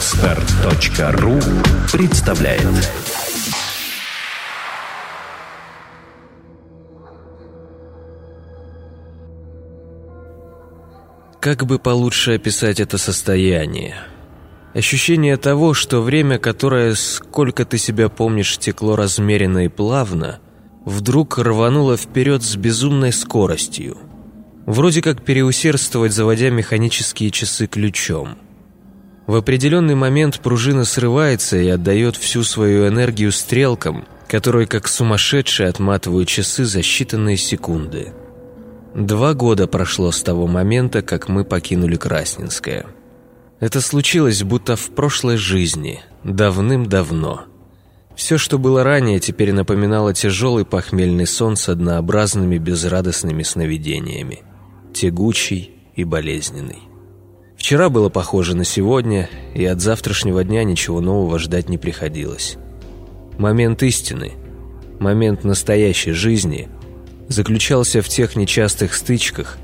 Отстар.ру представляет Как бы получше описать это состояние? Ощущение того, что время, которое, сколько ты себя помнишь, текло размеренно и плавно, вдруг рвануло вперед с безумной скоростью. Вроде как переусердствовать, заводя механические часы ключом – в определенный момент пружина срывается и отдает всю свою энергию стрелкам, которые как сумасшедшие отматывают часы за считанные секунды. Два года прошло с того момента, как мы покинули Красненское. Это случилось будто в прошлой жизни, давным-давно. Все, что было ранее, теперь напоминало тяжелый похмельный сон с однообразными безрадостными сновидениями, тягучий и болезненный. Вчера было похоже на сегодня, и от завтрашнего дня ничего нового ждать не приходилось. Момент истины, момент настоящей жизни заключался в тех нечастых стычках,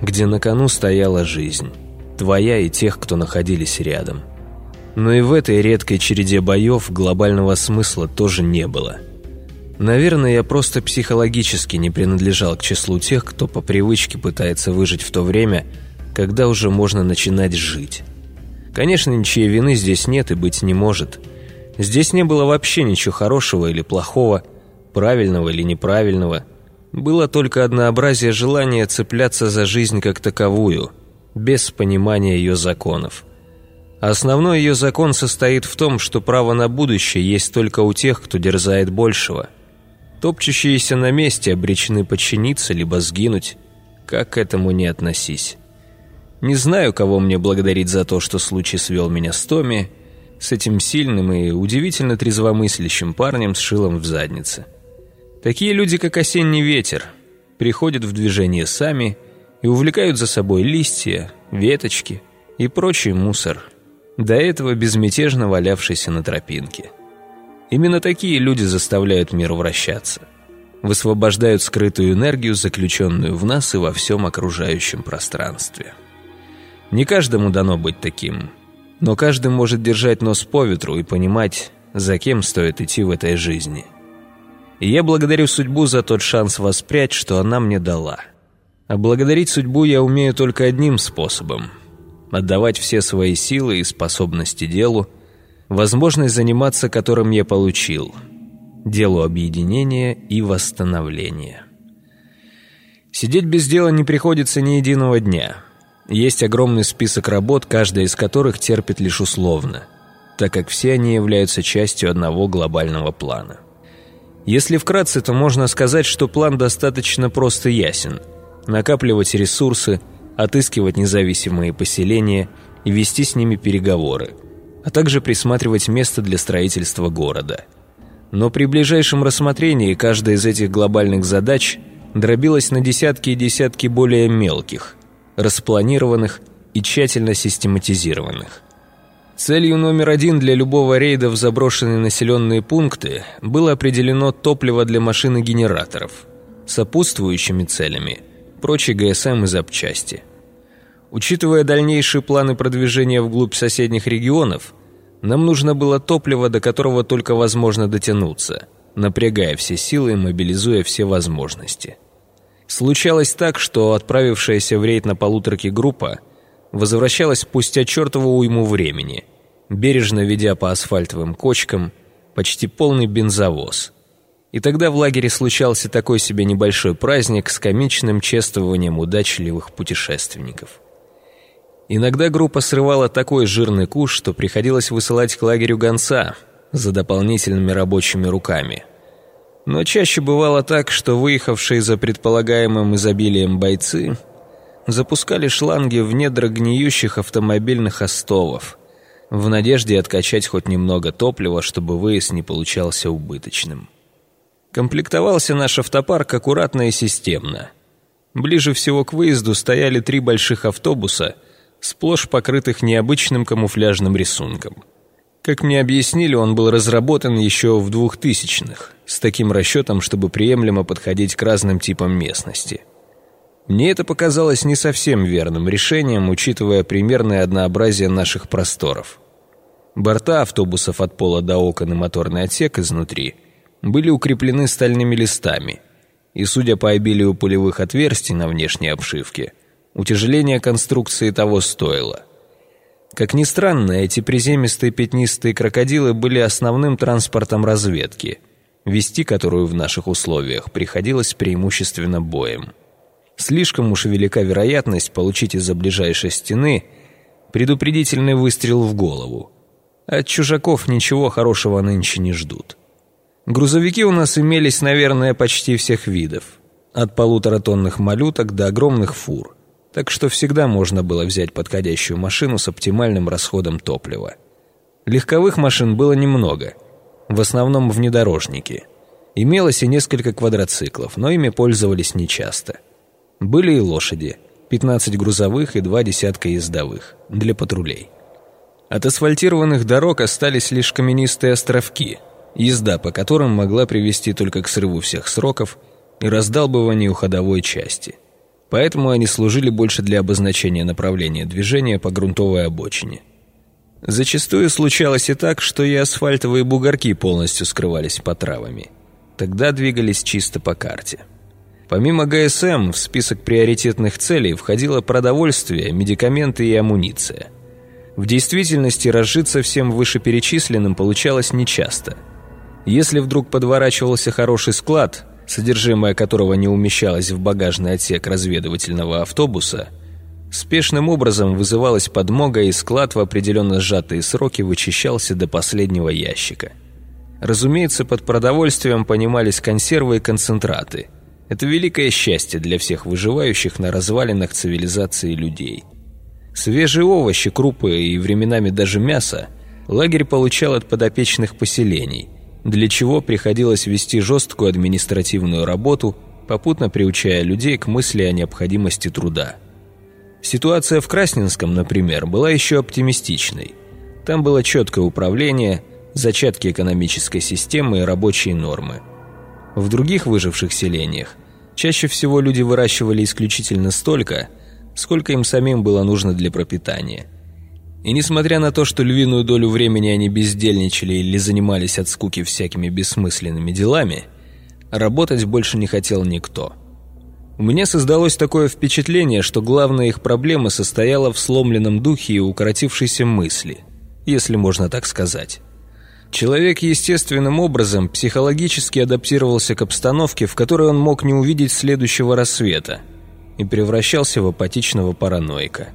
где на кону стояла жизнь, твоя и тех, кто находились рядом. Но и в этой редкой череде боев глобального смысла тоже не было. Наверное, я просто психологически не принадлежал к числу тех, кто по привычке пытается выжить в то время, когда уже можно начинать жить. Конечно, ничьей вины здесь нет и быть не может. Здесь не было вообще ничего хорошего или плохого, правильного или неправильного. Было только однообразие желания цепляться за жизнь как таковую, без понимания ее законов. А основной ее закон состоит в том, что право на будущее есть только у тех, кто дерзает большего. Топчущиеся на месте обречены подчиниться либо сгинуть, как к этому не относись. Не знаю, кого мне благодарить за то, что случай свел меня с Томми, с этим сильным и удивительно трезвомыслящим парнем с шилом в заднице. Такие люди, как осенний ветер, приходят в движение сами и увлекают за собой листья, веточки и прочий мусор, до этого безмятежно валявшийся на тропинке. Именно такие люди заставляют мир вращаться, высвобождают скрытую энергию, заключенную в нас и во всем окружающем пространстве. Не каждому дано быть таким, но каждый может держать нос по ветру и понимать, за кем стоит идти в этой жизни. И я благодарю судьбу за тот шанс воспрять, что она мне дала. А благодарить судьбу я умею только одним способом – отдавать все свои силы и способности делу, возможность заниматься которым я получил – делу объединения и восстановления. Сидеть без дела не приходится ни единого дня – есть огромный список работ, каждая из которых терпит лишь условно, так как все они являются частью одного глобального плана. Если вкратце, то можно сказать, что план достаточно просто ясен. Накапливать ресурсы, отыскивать независимые поселения и вести с ними переговоры, а также присматривать место для строительства города. Но при ближайшем рассмотрении каждая из этих глобальных задач дробилась на десятки и десятки более мелких – распланированных и тщательно систематизированных. Целью номер один для любого рейда в заброшенные населенные пункты было определено топливо для машин и генераторов, сопутствующими целями – прочие ГСМ и запчасти. Учитывая дальнейшие планы продвижения вглубь соседних регионов, нам нужно было топливо, до которого только возможно дотянуться, напрягая все силы и мобилизуя все возможности – Случалось так, что отправившаяся в рейд на полуторке группа возвращалась спустя чертову уйму времени, бережно ведя по асфальтовым кочкам почти полный бензовоз. И тогда в лагере случался такой себе небольшой праздник с комичным чествованием удачливых путешественников. Иногда группа срывала такой жирный куш, что приходилось высылать к лагерю гонца за дополнительными рабочими руками – но чаще бывало так, что выехавшие за предполагаемым изобилием бойцы запускали шланги в недра гниющих автомобильных остовов в надежде откачать хоть немного топлива, чтобы выезд не получался убыточным. Комплектовался наш автопарк аккуратно и системно. Ближе всего к выезду стояли три больших автобуса, сплошь покрытых необычным камуфляжным рисунком – как мне объяснили, он был разработан еще в двухтысячных, с таким расчетом, чтобы приемлемо подходить к разным типам местности. Мне это показалось не совсем верным решением, учитывая примерное однообразие наших просторов. Борта автобусов от пола до окон и моторный отсек изнутри были укреплены стальными листами, и, судя по обилию пулевых отверстий на внешней обшивке, утяжеление конструкции того стоило. Как ни странно, эти приземистые пятнистые крокодилы были основным транспортом разведки, вести которую в наших условиях приходилось преимущественно боем. Слишком уж велика вероятность получить из-за ближайшей стены предупредительный выстрел в голову. От чужаков ничего хорошего нынче не ждут. Грузовики у нас имелись, наверное, почти всех видов. От полуторатонных малюток до огромных фур. Так что всегда можно было взять подходящую машину с оптимальным расходом топлива. Легковых машин было немного. В основном внедорожники. Имелось и несколько квадроциклов, но ими пользовались нечасто. Были и лошади. 15 грузовых и два десятка ездовых. Для патрулей. От асфальтированных дорог остались лишь каменистые островки – езда по которым могла привести только к срыву всех сроков и раздалбыванию ходовой части. Поэтому они служили больше для обозначения направления движения по грунтовой обочине. Зачастую случалось и так, что и асфальтовые бугорки полностью скрывались под травами. Тогда двигались чисто по карте. Помимо ГСМ, в список приоритетных целей входило продовольствие, медикаменты и амуниция. В действительности разжиться всем вышеперечисленным получалось нечасто – если вдруг подворачивался хороший склад, содержимое которого не умещалось в багажный отсек разведывательного автобуса, спешным образом вызывалась подмога, и склад в определенно сжатые сроки вычищался до последнего ящика. Разумеется, под продовольствием понимались консервы и концентраты. Это великое счастье для всех выживающих на развалинах цивилизации людей. Свежие овощи, крупы и временами даже мясо лагерь получал от подопечных поселений – для чего приходилось вести жесткую административную работу, попутно приучая людей к мысли о необходимости труда. Ситуация в Красненском, например, была еще оптимистичной. Там было четкое управление, зачатки экономической системы и рабочие нормы. В других выживших селениях чаще всего люди выращивали исключительно столько, сколько им самим было нужно для пропитания – и несмотря на то, что львиную долю времени они бездельничали или занимались от скуки всякими бессмысленными делами, работать больше не хотел никто. У меня создалось такое впечатление, что главная их проблема состояла в сломленном духе и укоротившейся мысли, если можно так сказать. Человек естественным образом психологически адаптировался к обстановке, в которой он мог не увидеть следующего рассвета, и превращался в апатичного параноика.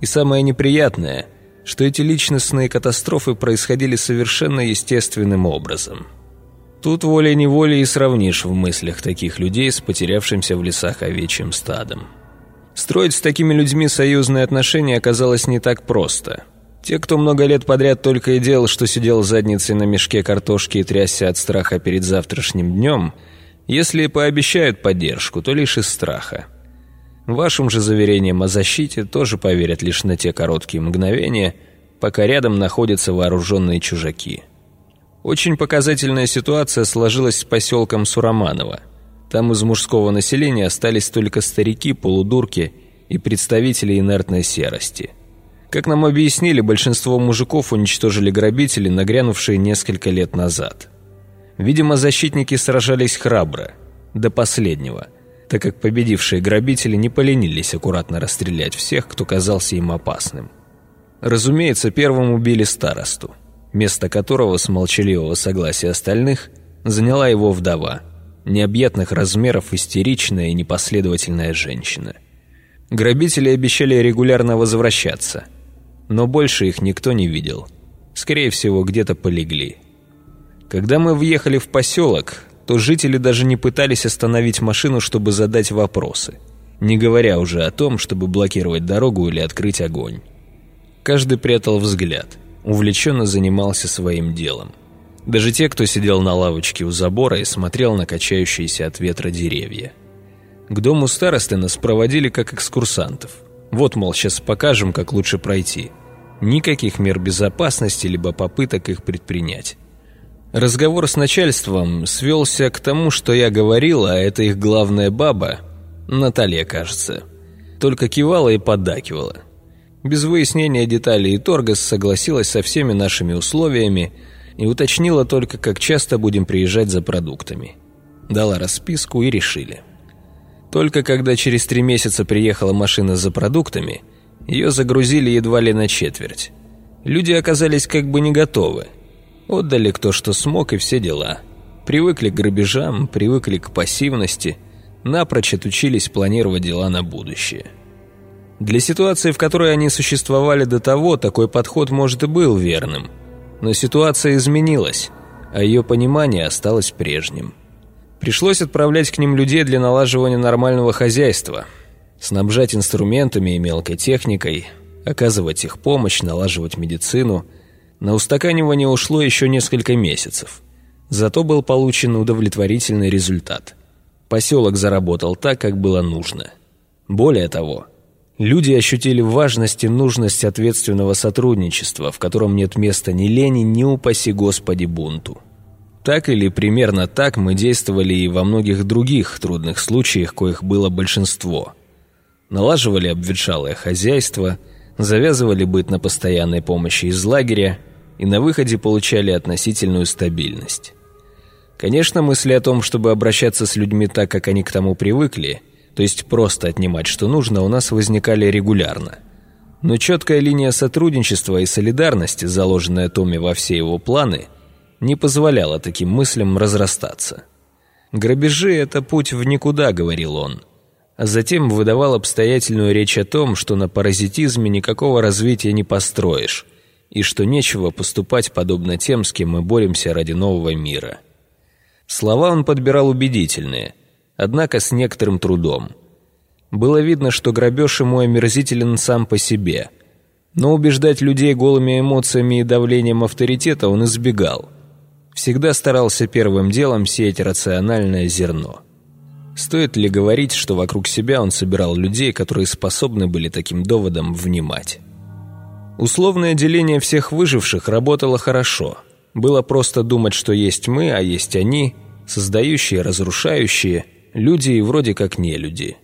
И самое неприятное – что эти личностные катастрофы происходили совершенно естественным образом. Тут волей-неволей и сравнишь в мыслях таких людей с потерявшимся в лесах овечьим стадом. Строить с такими людьми союзные отношения оказалось не так просто. Те, кто много лет подряд только и делал, что сидел задницей на мешке картошки и трясся от страха перед завтрашним днем, если и пообещают поддержку, то лишь из страха. Вашим же заверениям о защите тоже поверят лишь на те короткие мгновения, пока рядом находятся вооруженные чужаки. Очень показательная ситуация сложилась с поселком Сураманово. Там из мужского населения остались только старики, полудурки и представители инертной серости. Как нам объяснили, большинство мужиков уничтожили грабители, нагрянувшие несколько лет назад. Видимо, защитники сражались храбро, до последнего – так как победившие грабители не поленились аккуратно расстрелять всех, кто казался им опасным. Разумеется, первым убили старосту, место которого с молчаливого согласия остальных заняла его вдова, необъятных размеров истеричная и непоследовательная женщина. Грабители обещали регулярно возвращаться, но больше их никто не видел. Скорее всего, где-то полегли. Когда мы въехали в поселок, то жители даже не пытались остановить машину, чтобы задать вопросы, не говоря уже о том, чтобы блокировать дорогу или открыть огонь. Каждый прятал взгляд, увлеченно занимался своим делом. Даже те, кто сидел на лавочке у забора и смотрел на качающиеся от ветра деревья. К дому старосты нас проводили как экскурсантов. Вот, мол, сейчас покажем, как лучше пройти. Никаких мер безопасности, либо попыток их предпринять. Разговор с начальством свелся к тому, что я говорил, а это их главная баба, Наталья, кажется, только кивала и поддакивала. Без выяснения деталей Торгас согласилась со всеми нашими условиями и уточнила только, как часто будем приезжать за продуктами. Дала расписку и решили. Только когда через три месяца приехала машина за продуктами, ее загрузили едва ли на четверть. Люди оказались как бы не готовы. Отдали кто что смог и все дела. Привыкли к грабежам, привыкли к пассивности, напрочь отучились планировать дела на будущее. Для ситуации, в которой они существовали до того, такой подход, может, и был верным. Но ситуация изменилась, а ее понимание осталось прежним. Пришлось отправлять к ним людей для налаживания нормального хозяйства, снабжать инструментами и мелкой техникой, оказывать их помощь, налаживать медицину. На устаканивание ушло еще несколько месяцев. Зато был получен удовлетворительный результат. Поселок заработал так, как было нужно. Более того, люди ощутили важность и нужность ответственного сотрудничества, в котором нет места ни лени, ни упаси Господи бунту. Так или примерно так мы действовали и во многих других трудных случаях, коих было большинство. Налаживали обветшалое хозяйство, завязывали быт на постоянной помощи из лагеря и на выходе получали относительную стабильность. Конечно, мысли о том, чтобы обращаться с людьми так, как они к тому привыкли, то есть просто отнимать, что нужно, у нас возникали регулярно. Но четкая линия сотрудничества и солидарности, заложенная Томми во все его планы – не позволяло таким мыслям разрастаться. «Грабежи — это путь в никуда», — говорил он. А затем выдавал обстоятельную речь о том, что на паразитизме никакого развития не построишь, и что нечего поступать подобно тем, с кем мы боремся ради нового мира. Слова он подбирал убедительные, однако с некоторым трудом. Было видно, что грабеж ему омерзителен сам по себе, но убеждать людей голыми эмоциями и давлением авторитета он избегал – всегда старался первым делом сеять рациональное зерно. Стоит ли говорить, что вокруг себя он собирал людей, которые способны были таким доводом внимать? Условное деление всех выживших работало хорошо. Было просто думать, что есть мы, а есть они, создающие, разрушающие, люди и вроде как не люди.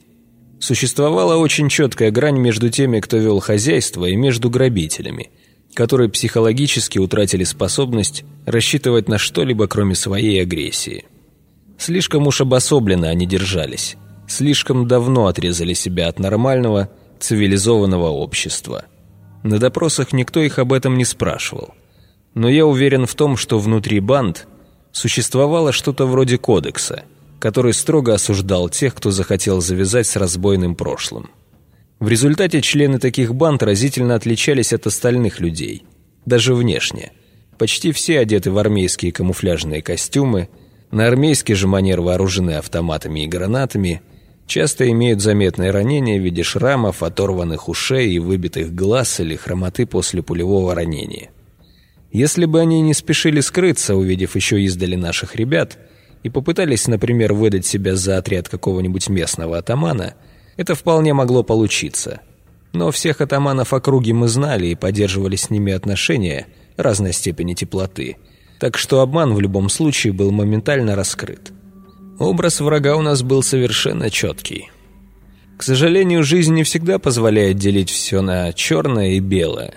Существовала очень четкая грань между теми, кто вел хозяйство, и между грабителями – которые психологически утратили способность рассчитывать на что-либо, кроме своей агрессии. Слишком уж обособленно они держались, слишком давно отрезали себя от нормального, цивилизованного общества. На допросах никто их об этом не спрашивал. Но я уверен в том, что внутри банд существовало что-то вроде кодекса, который строго осуждал тех, кто захотел завязать с разбойным прошлым. В результате члены таких банд разительно отличались от остальных людей, даже внешне. Почти все одеты в армейские камуфляжные костюмы, на армейский же манер вооружены автоматами и гранатами, часто имеют заметные ранения в виде шрамов, оторванных ушей и выбитых глаз или хромоты после пулевого ранения. Если бы они не спешили скрыться, увидев еще издали наших ребят, и попытались, например, выдать себя за отряд какого-нибудь местного атамана – это вполне могло получиться. Но всех атаманов округи мы знали и поддерживали с ними отношения разной степени теплоты, так что обман в любом случае был моментально раскрыт. Образ врага у нас был совершенно четкий. К сожалению, жизнь не всегда позволяет делить все на черное и белое.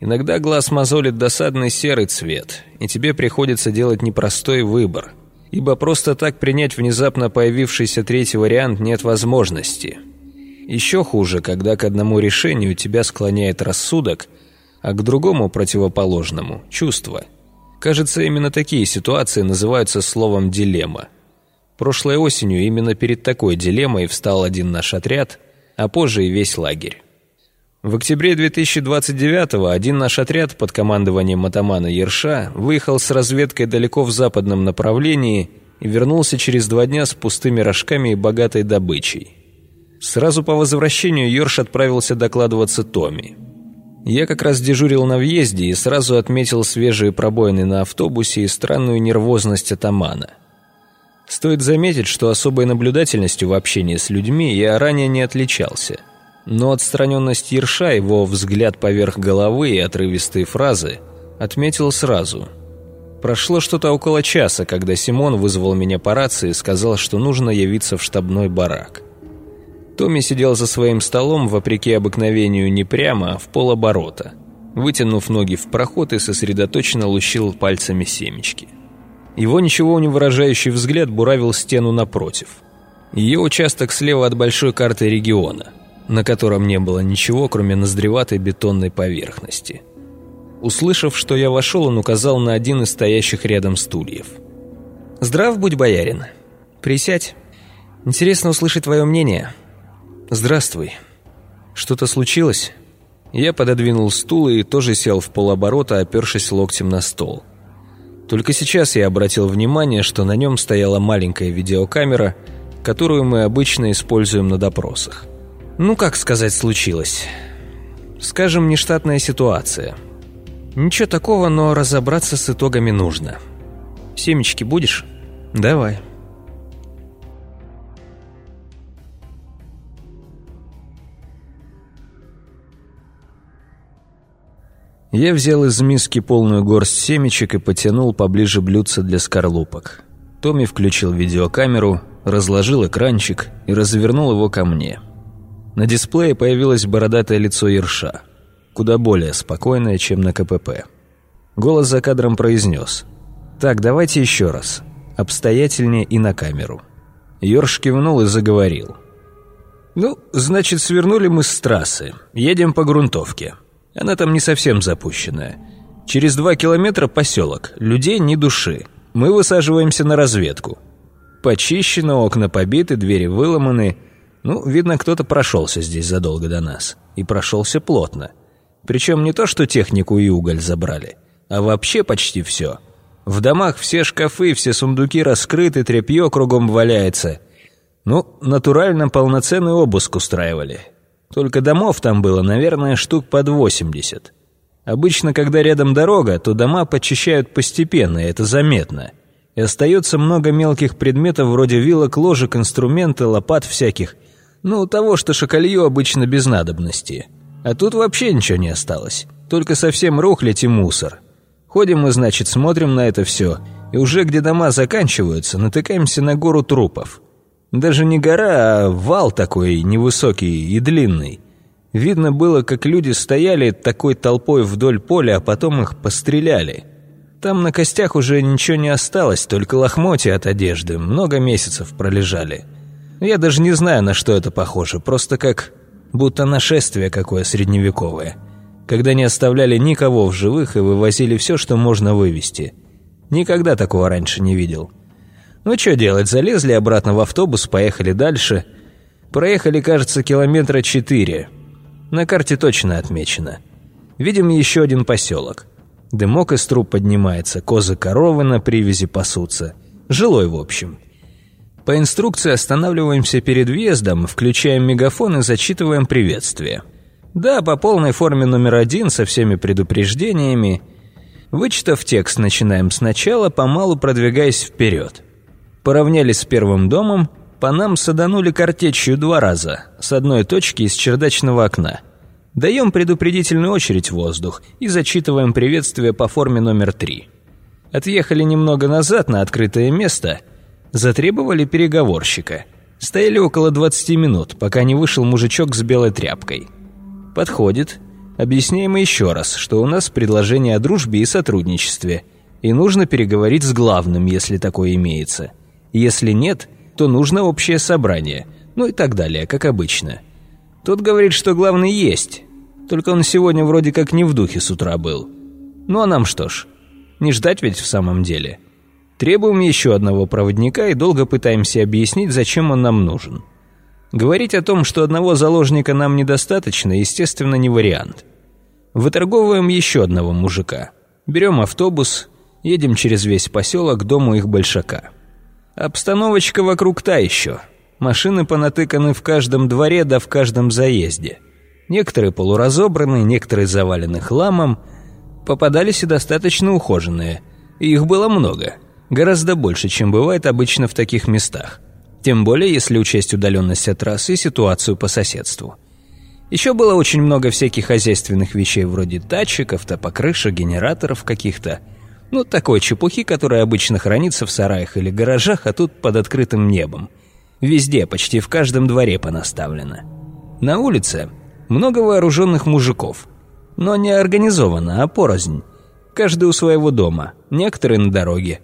Иногда глаз мозолит досадный серый цвет, и тебе приходится делать непростой выбор, ибо просто так принять внезапно появившийся третий вариант нет возможности – еще хуже, когда к одному решению тебя склоняет рассудок, а к другому противоположному – чувство. Кажется, именно такие ситуации называются словом «дилемма». Прошлой осенью именно перед такой дилеммой встал один наш отряд, а позже и весь лагерь. В октябре 2029-го один наш отряд под командованием атамана Ерша выехал с разведкой далеко в западном направлении и вернулся через два дня с пустыми рожками и богатой добычей. Сразу по возвращению Йорш отправился докладываться Томми. Я как раз дежурил на въезде и сразу отметил свежие пробоины на автобусе и странную нервозность атамана. Стоит заметить, что особой наблюдательностью в общении с людьми я ранее не отличался. Но отстраненность Ерша, его взгляд поверх головы и отрывистые фразы отметил сразу. Прошло что-то около часа, когда Симон вызвал меня по рации и сказал, что нужно явиться в штабной барак. Томми сидел за своим столом, вопреки обыкновению, не прямо, а в полоборота, вытянув ноги в проход и сосредоточенно лущил пальцами семечки. Его ничего не выражающий взгляд буравил стену напротив. Ее участок слева от большой карты региона, на котором не было ничего, кроме ноздреватой бетонной поверхности. Услышав, что я вошел, он указал на один из стоящих рядом стульев. «Здрав будь, боярин. Присядь. Интересно услышать твое мнение». «Здравствуй. Что-то случилось?» Я пододвинул стул и тоже сел в полоборота, опершись локтем на стол. Только сейчас я обратил внимание, что на нем стояла маленькая видеокамера, которую мы обычно используем на допросах. Ну, как сказать, случилось. Скажем, нештатная ситуация. Ничего такого, но разобраться с итогами нужно. Семечки будешь? Давай. Я взял из миски полную горсть семечек и потянул поближе блюдца для скорлупок. Томми включил видеокамеру, разложил экранчик и развернул его ко мне. На дисплее появилось бородатое лицо Ерша, куда более спокойное, чем на КПП. Голос за кадром произнес «Так, давайте еще раз, обстоятельнее и на камеру». Йорш кивнул и заговорил. «Ну, значит, свернули мы с трассы, едем по грунтовке». Она там не совсем запущенная. Через два километра поселок, людей ни души. Мы высаживаемся на разведку. Почищено, окна побиты, двери выломаны. Ну, видно, кто-то прошелся здесь задолго до нас. И прошелся плотно. Причем не то, что технику и уголь забрали, а вообще почти все. В домах все шкафы, все сундуки раскрыты, тряпье кругом валяется. Ну, натурально полноценный обыск устраивали. Только домов там было, наверное, штук под 80. Обычно, когда рядом дорога, то дома почищают постепенно, и это заметно. И остается много мелких предметов вроде вилок, ложек, инструменты, лопат всяких. Ну, того, что шоколью обычно без надобности. А тут вообще ничего не осталось. Только совсем рухлядь и мусор. Ходим мы, значит, смотрим на это все, и уже где дома заканчиваются, натыкаемся на гору трупов. Даже не гора, а вал такой невысокий и длинный. Видно было, как люди стояли такой толпой вдоль поля, а потом их постреляли. Там на костях уже ничего не осталось, только лохмотья от одежды, много месяцев пролежали. Я даже не знаю, на что это похоже, просто как будто нашествие какое средневековое. Когда не оставляли никого в живых и вывозили все, что можно вывести. Никогда такого раньше не видел. Ну что делать, залезли обратно в автобус, поехали дальше. Проехали, кажется, километра четыре. На карте точно отмечено. Видим еще один поселок. Дымок из труб поднимается, козы-коровы на привязи пасутся. Жилой, в общем. По инструкции останавливаемся перед въездом, включаем мегафон и зачитываем приветствие. Да, по полной форме номер один, со всеми предупреждениями. Вычитав текст, начинаем сначала, помалу продвигаясь вперед. Поравнялись с первым домом, по нам саданули картечью два раза, с одной точки из чердачного окна. Даем предупредительную очередь в воздух и зачитываем приветствие по форме номер три. Отъехали немного назад на открытое место, затребовали переговорщика. Стояли около 20 минут, пока не вышел мужичок с белой тряпкой. Подходит, объясняем еще раз, что у нас предложение о дружбе и сотрудничестве, и нужно переговорить с главным, если такое имеется. Если нет, то нужно общее собрание, ну и так далее, как обычно. Тот говорит, что главный есть, только он сегодня вроде как не в духе с утра был. Ну а нам что ж, не ждать ведь в самом деле. Требуем еще одного проводника и долго пытаемся объяснить, зачем он нам нужен. Говорить о том, что одного заложника нам недостаточно, естественно, не вариант. Выторговываем еще одного мужика. Берем автобус, едем через весь поселок к дому их большака. Обстановочка вокруг та еще. Машины понатыканы в каждом дворе да в каждом заезде. Некоторые полуразобраны, некоторые завалены хламом. Попадались и достаточно ухоженные. И их было много. Гораздо больше, чем бывает обычно в таких местах. Тем более, если учесть удаленность от трассы и ситуацию по соседству. Еще было очень много всяких хозяйственных вещей вроде тачек, автопокрышек, генераторов каких-то – ну, такой чепухи, которая обычно хранится в сараях или гаражах, а тут под открытым небом. Везде, почти в каждом дворе понаставлено. На улице много вооруженных мужиков. Но не организованно, а порознь. Каждый у своего дома, некоторые на дороге.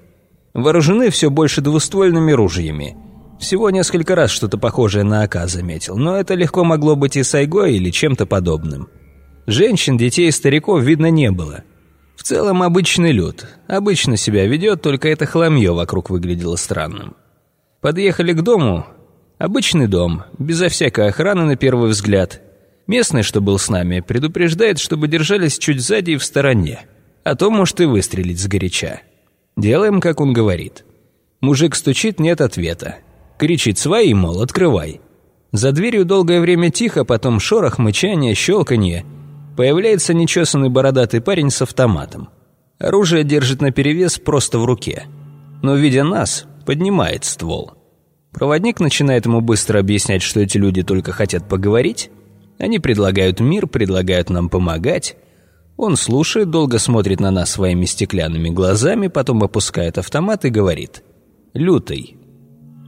Вооружены все больше двуствольными ружьями. Всего несколько раз что-то похожее на АК заметил, но это легко могло быть и сайгой или чем-то подобным. Женщин, детей и стариков видно не было. В целом обычный люд. Обычно себя ведет, только это хламье вокруг выглядело странным. Подъехали к дому. Обычный дом, безо всякой охраны на первый взгляд. Местный, что был с нами, предупреждает, чтобы держались чуть сзади и в стороне. А то может и выстрелить сгоряча. Делаем, как он говорит. Мужик стучит, нет ответа. Кричит «Свои, мол, открывай». За дверью долгое время тихо, потом шорох, мычание, щелканье. Появляется нечесанный бородатый парень с автоматом. Оружие держит наперевес просто в руке. Но, видя нас, поднимает ствол. Проводник начинает ему быстро объяснять, что эти люди только хотят поговорить. Они предлагают мир, предлагают нам помогать. Он слушает, долго смотрит на нас своими стеклянными глазами, потом опускает автомат и говорит «Лютый».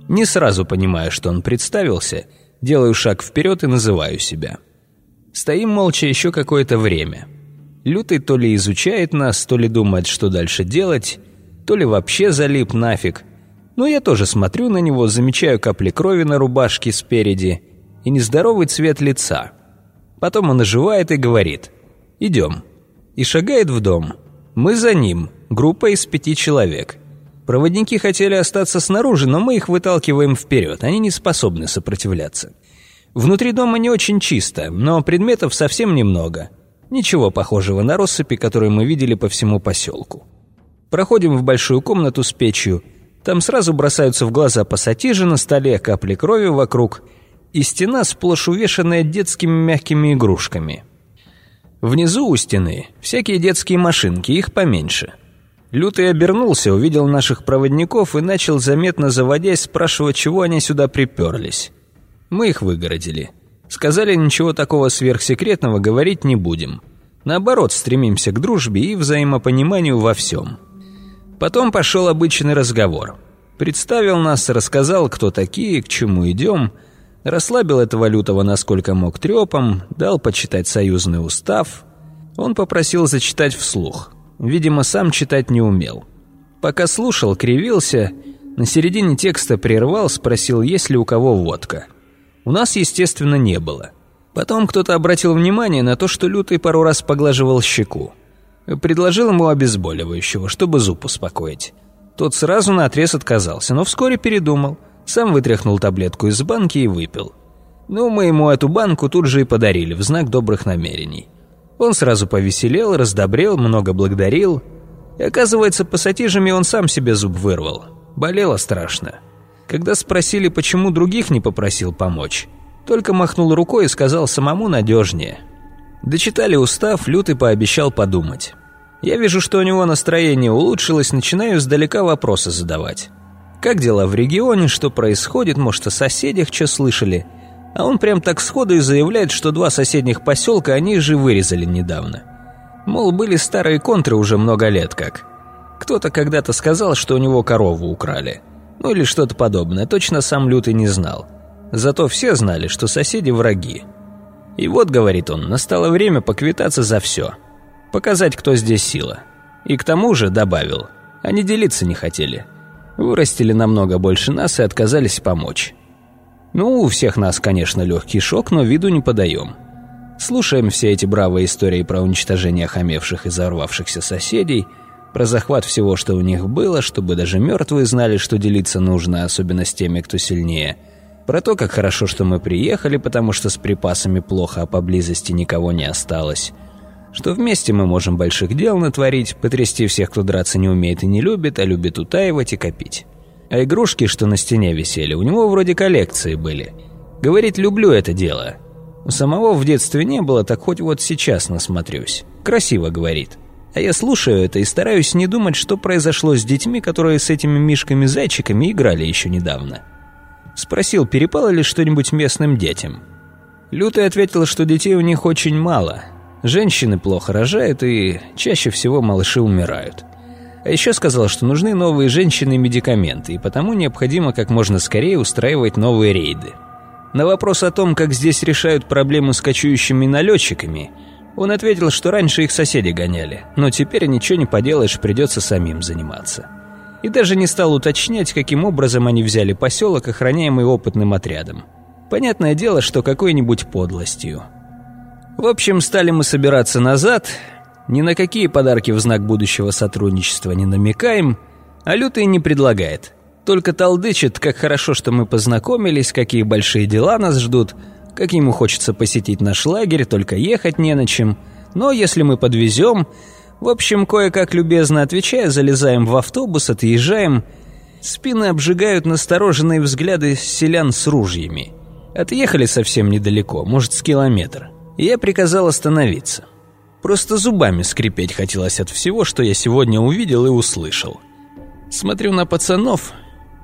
Не сразу понимая, что он представился, делаю шаг вперед и называю себя. Стоим молча еще какое-то время. Лютый то ли изучает нас, то ли думает, что дальше делать, то ли вообще залип нафиг. Но я тоже смотрю на него, замечаю капли крови на рубашке спереди и нездоровый цвет лица. Потом он оживает и говорит «Идем». И шагает в дом. Мы за ним, группа из пяти человек – Проводники хотели остаться снаружи, но мы их выталкиваем вперед, они не способны сопротивляться. Внутри дома не очень чисто, но предметов совсем немного. Ничего похожего на россыпи, которые мы видели по всему поселку. Проходим в большую комнату с печью. Там сразу бросаются в глаза пассатижи на столе, капли крови вокруг, и стена сплошь увешанная детскими мягкими игрушками. Внизу у стены всякие детские машинки, их поменьше – Лютый обернулся, увидел наших проводников и начал, заметно заводясь, спрашивать, чего они сюда приперлись. Мы их выгородили. Сказали, ничего такого сверхсекретного говорить не будем. Наоборот, стремимся к дружбе и взаимопониманию во всем. Потом пошел обычный разговор. Представил нас, рассказал, кто такие, к чему идем, расслабил этого лютого насколько мог трепом, дал почитать союзный устав. Он попросил зачитать вслух – Видимо, сам читать не умел. Пока слушал, кривился, на середине текста прервал, спросил, есть ли у кого водка. У нас, естественно, не было. Потом кто-то обратил внимание на то, что Лютый пару раз поглаживал щеку. Предложил ему обезболивающего, чтобы зуб успокоить. Тот сразу наотрез отказался, но вскоре передумал. Сам вытряхнул таблетку из банки и выпил. Ну, мы ему эту банку тут же и подарили в знак добрых намерений. Он сразу повеселел, раздобрел, много благодарил. И оказывается, пассатижами он сам себе зуб вырвал. Болело страшно. Когда спросили, почему других не попросил помочь, только махнул рукой и сказал самому надежнее. Дочитали устав, Лютый пообещал подумать. Я вижу, что у него настроение улучшилось, начинаю издалека вопросы задавать. Как дела в регионе, что происходит, может, о соседях что слышали – а он прям так сходу и заявляет, что два соседних поселка они же вырезали недавно. Мол, были старые контры уже много лет как. Кто-то когда-то сказал, что у него корову украли. Ну или что-то подобное, точно сам Лютый не знал. Зато все знали, что соседи враги. И вот, говорит он, настало время поквитаться за все. Показать, кто здесь сила. И к тому же, добавил, они делиться не хотели. Вырастили намного больше нас и отказались помочь. Ну, у всех нас, конечно, легкий шок, но виду не подаем. Слушаем все эти бравые истории про уничтожение хамевших и взорвавшихся соседей, про захват всего, что у них было, чтобы даже мертвые знали, что делиться нужно, особенно с теми, кто сильнее. Про то, как хорошо, что мы приехали, потому что с припасами плохо, а поблизости никого не осталось. Что вместе мы можем больших дел натворить, потрясти всех, кто драться не умеет и не любит, а любит утаивать и копить. А игрушки, что на стене висели, у него вроде коллекции были. Говорит, люблю это дело. У самого в детстве не было, так хоть вот сейчас насмотрюсь. Красиво, говорит. А я слушаю это и стараюсь не думать, что произошло с детьми, которые с этими мишками-зайчиками играли еще недавно. Спросил, перепало ли что-нибудь местным детям. Лютый ответил, что детей у них очень мало. Женщины плохо рожают и чаще всего малыши умирают. А еще сказал, что нужны новые женщины и медикаменты, и потому необходимо как можно скорее устраивать новые рейды. На вопрос о том, как здесь решают проблему с кочующими налетчиками, он ответил, что раньше их соседи гоняли, но теперь ничего не поделаешь, придется самим заниматься. И даже не стал уточнять, каким образом они взяли поселок, охраняемый опытным отрядом. Понятное дело, что какой-нибудь подлостью. В общем, стали мы собираться назад, ни на какие подарки в знак будущего сотрудничества не намекаем, а Лютый не предлагает. Только толдычит, как хорошо, что мы познакомились, какие большие дела нас ждут, как ему хочется посетить наш лагерь, только ехать не на чем. Но если мы подвезем... В общем, кое-как любезно отвечая, залезаем в автобус, отъезжаем. Спины обжигают настороженные взгляды селян с ружьями. Отъехали совсем недалеко, может, с километр. Я приказал остановиться. Просто зубами скрипеть хотелось от всего, что я сегодня увидел и услышал. Смотрю на пацанов,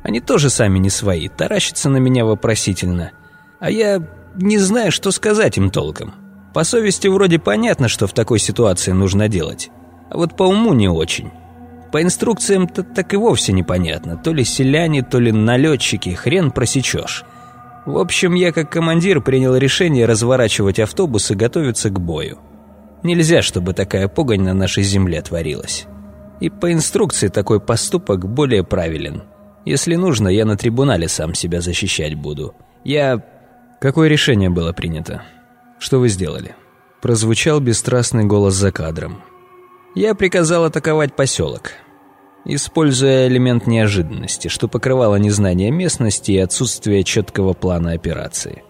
они тоже сами не свои, таращатся на меня вопросительно. А я не знаю, что сказать им толком. По совести вроде понятно, что в такой ситуации нужно делать. А вот по уму не очень. По инструкциям-то так и вовсе непонятно. То ли селяне, то ли налетчики, хрен просечешь. В общем, я как командир принял решение разворачивать автобус и готовиться к бою. Нельзя, чтобы такая погонь на нашей земле творилась. И по инструкции такой поступок более правилен. Если нужно, я на трибунале сам себя защищать буду. Я... Какое решение было принято? Что вы сделали? Прозвучал бесстрастный голос за кадром. Я приказал атаковать поселок. Используя элемент неожиданности, что покрывало незнание местности и отсутствие четкого плана операции.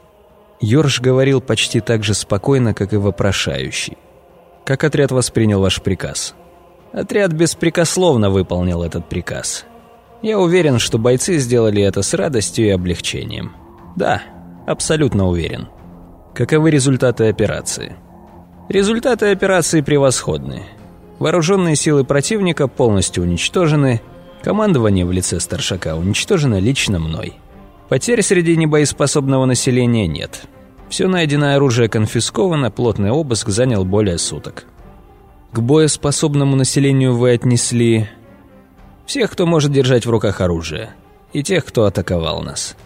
Йорш говорил почти так же спокойно, как и вопрошающий. Как отряд воспринял ваш приказ? Отряд беспрекословно выполнил этот приказ. Я уверен, что бойцы сделали это с радостью и облегчением. Да, абсолютно уверен. Каковы результаты операции? Результаты операции превосходны. Вооруженные силы противника полностью уничтожены, командование в лице старшака уничтожено лично мной. Потерь среди небоеспособного населения нет. Все найденное оружие конфисковано, плотный обыск занял более суток. К боеспособному населению вы отнесли всех, кто может держать в руках оружие, и тех, кто атаковал нас.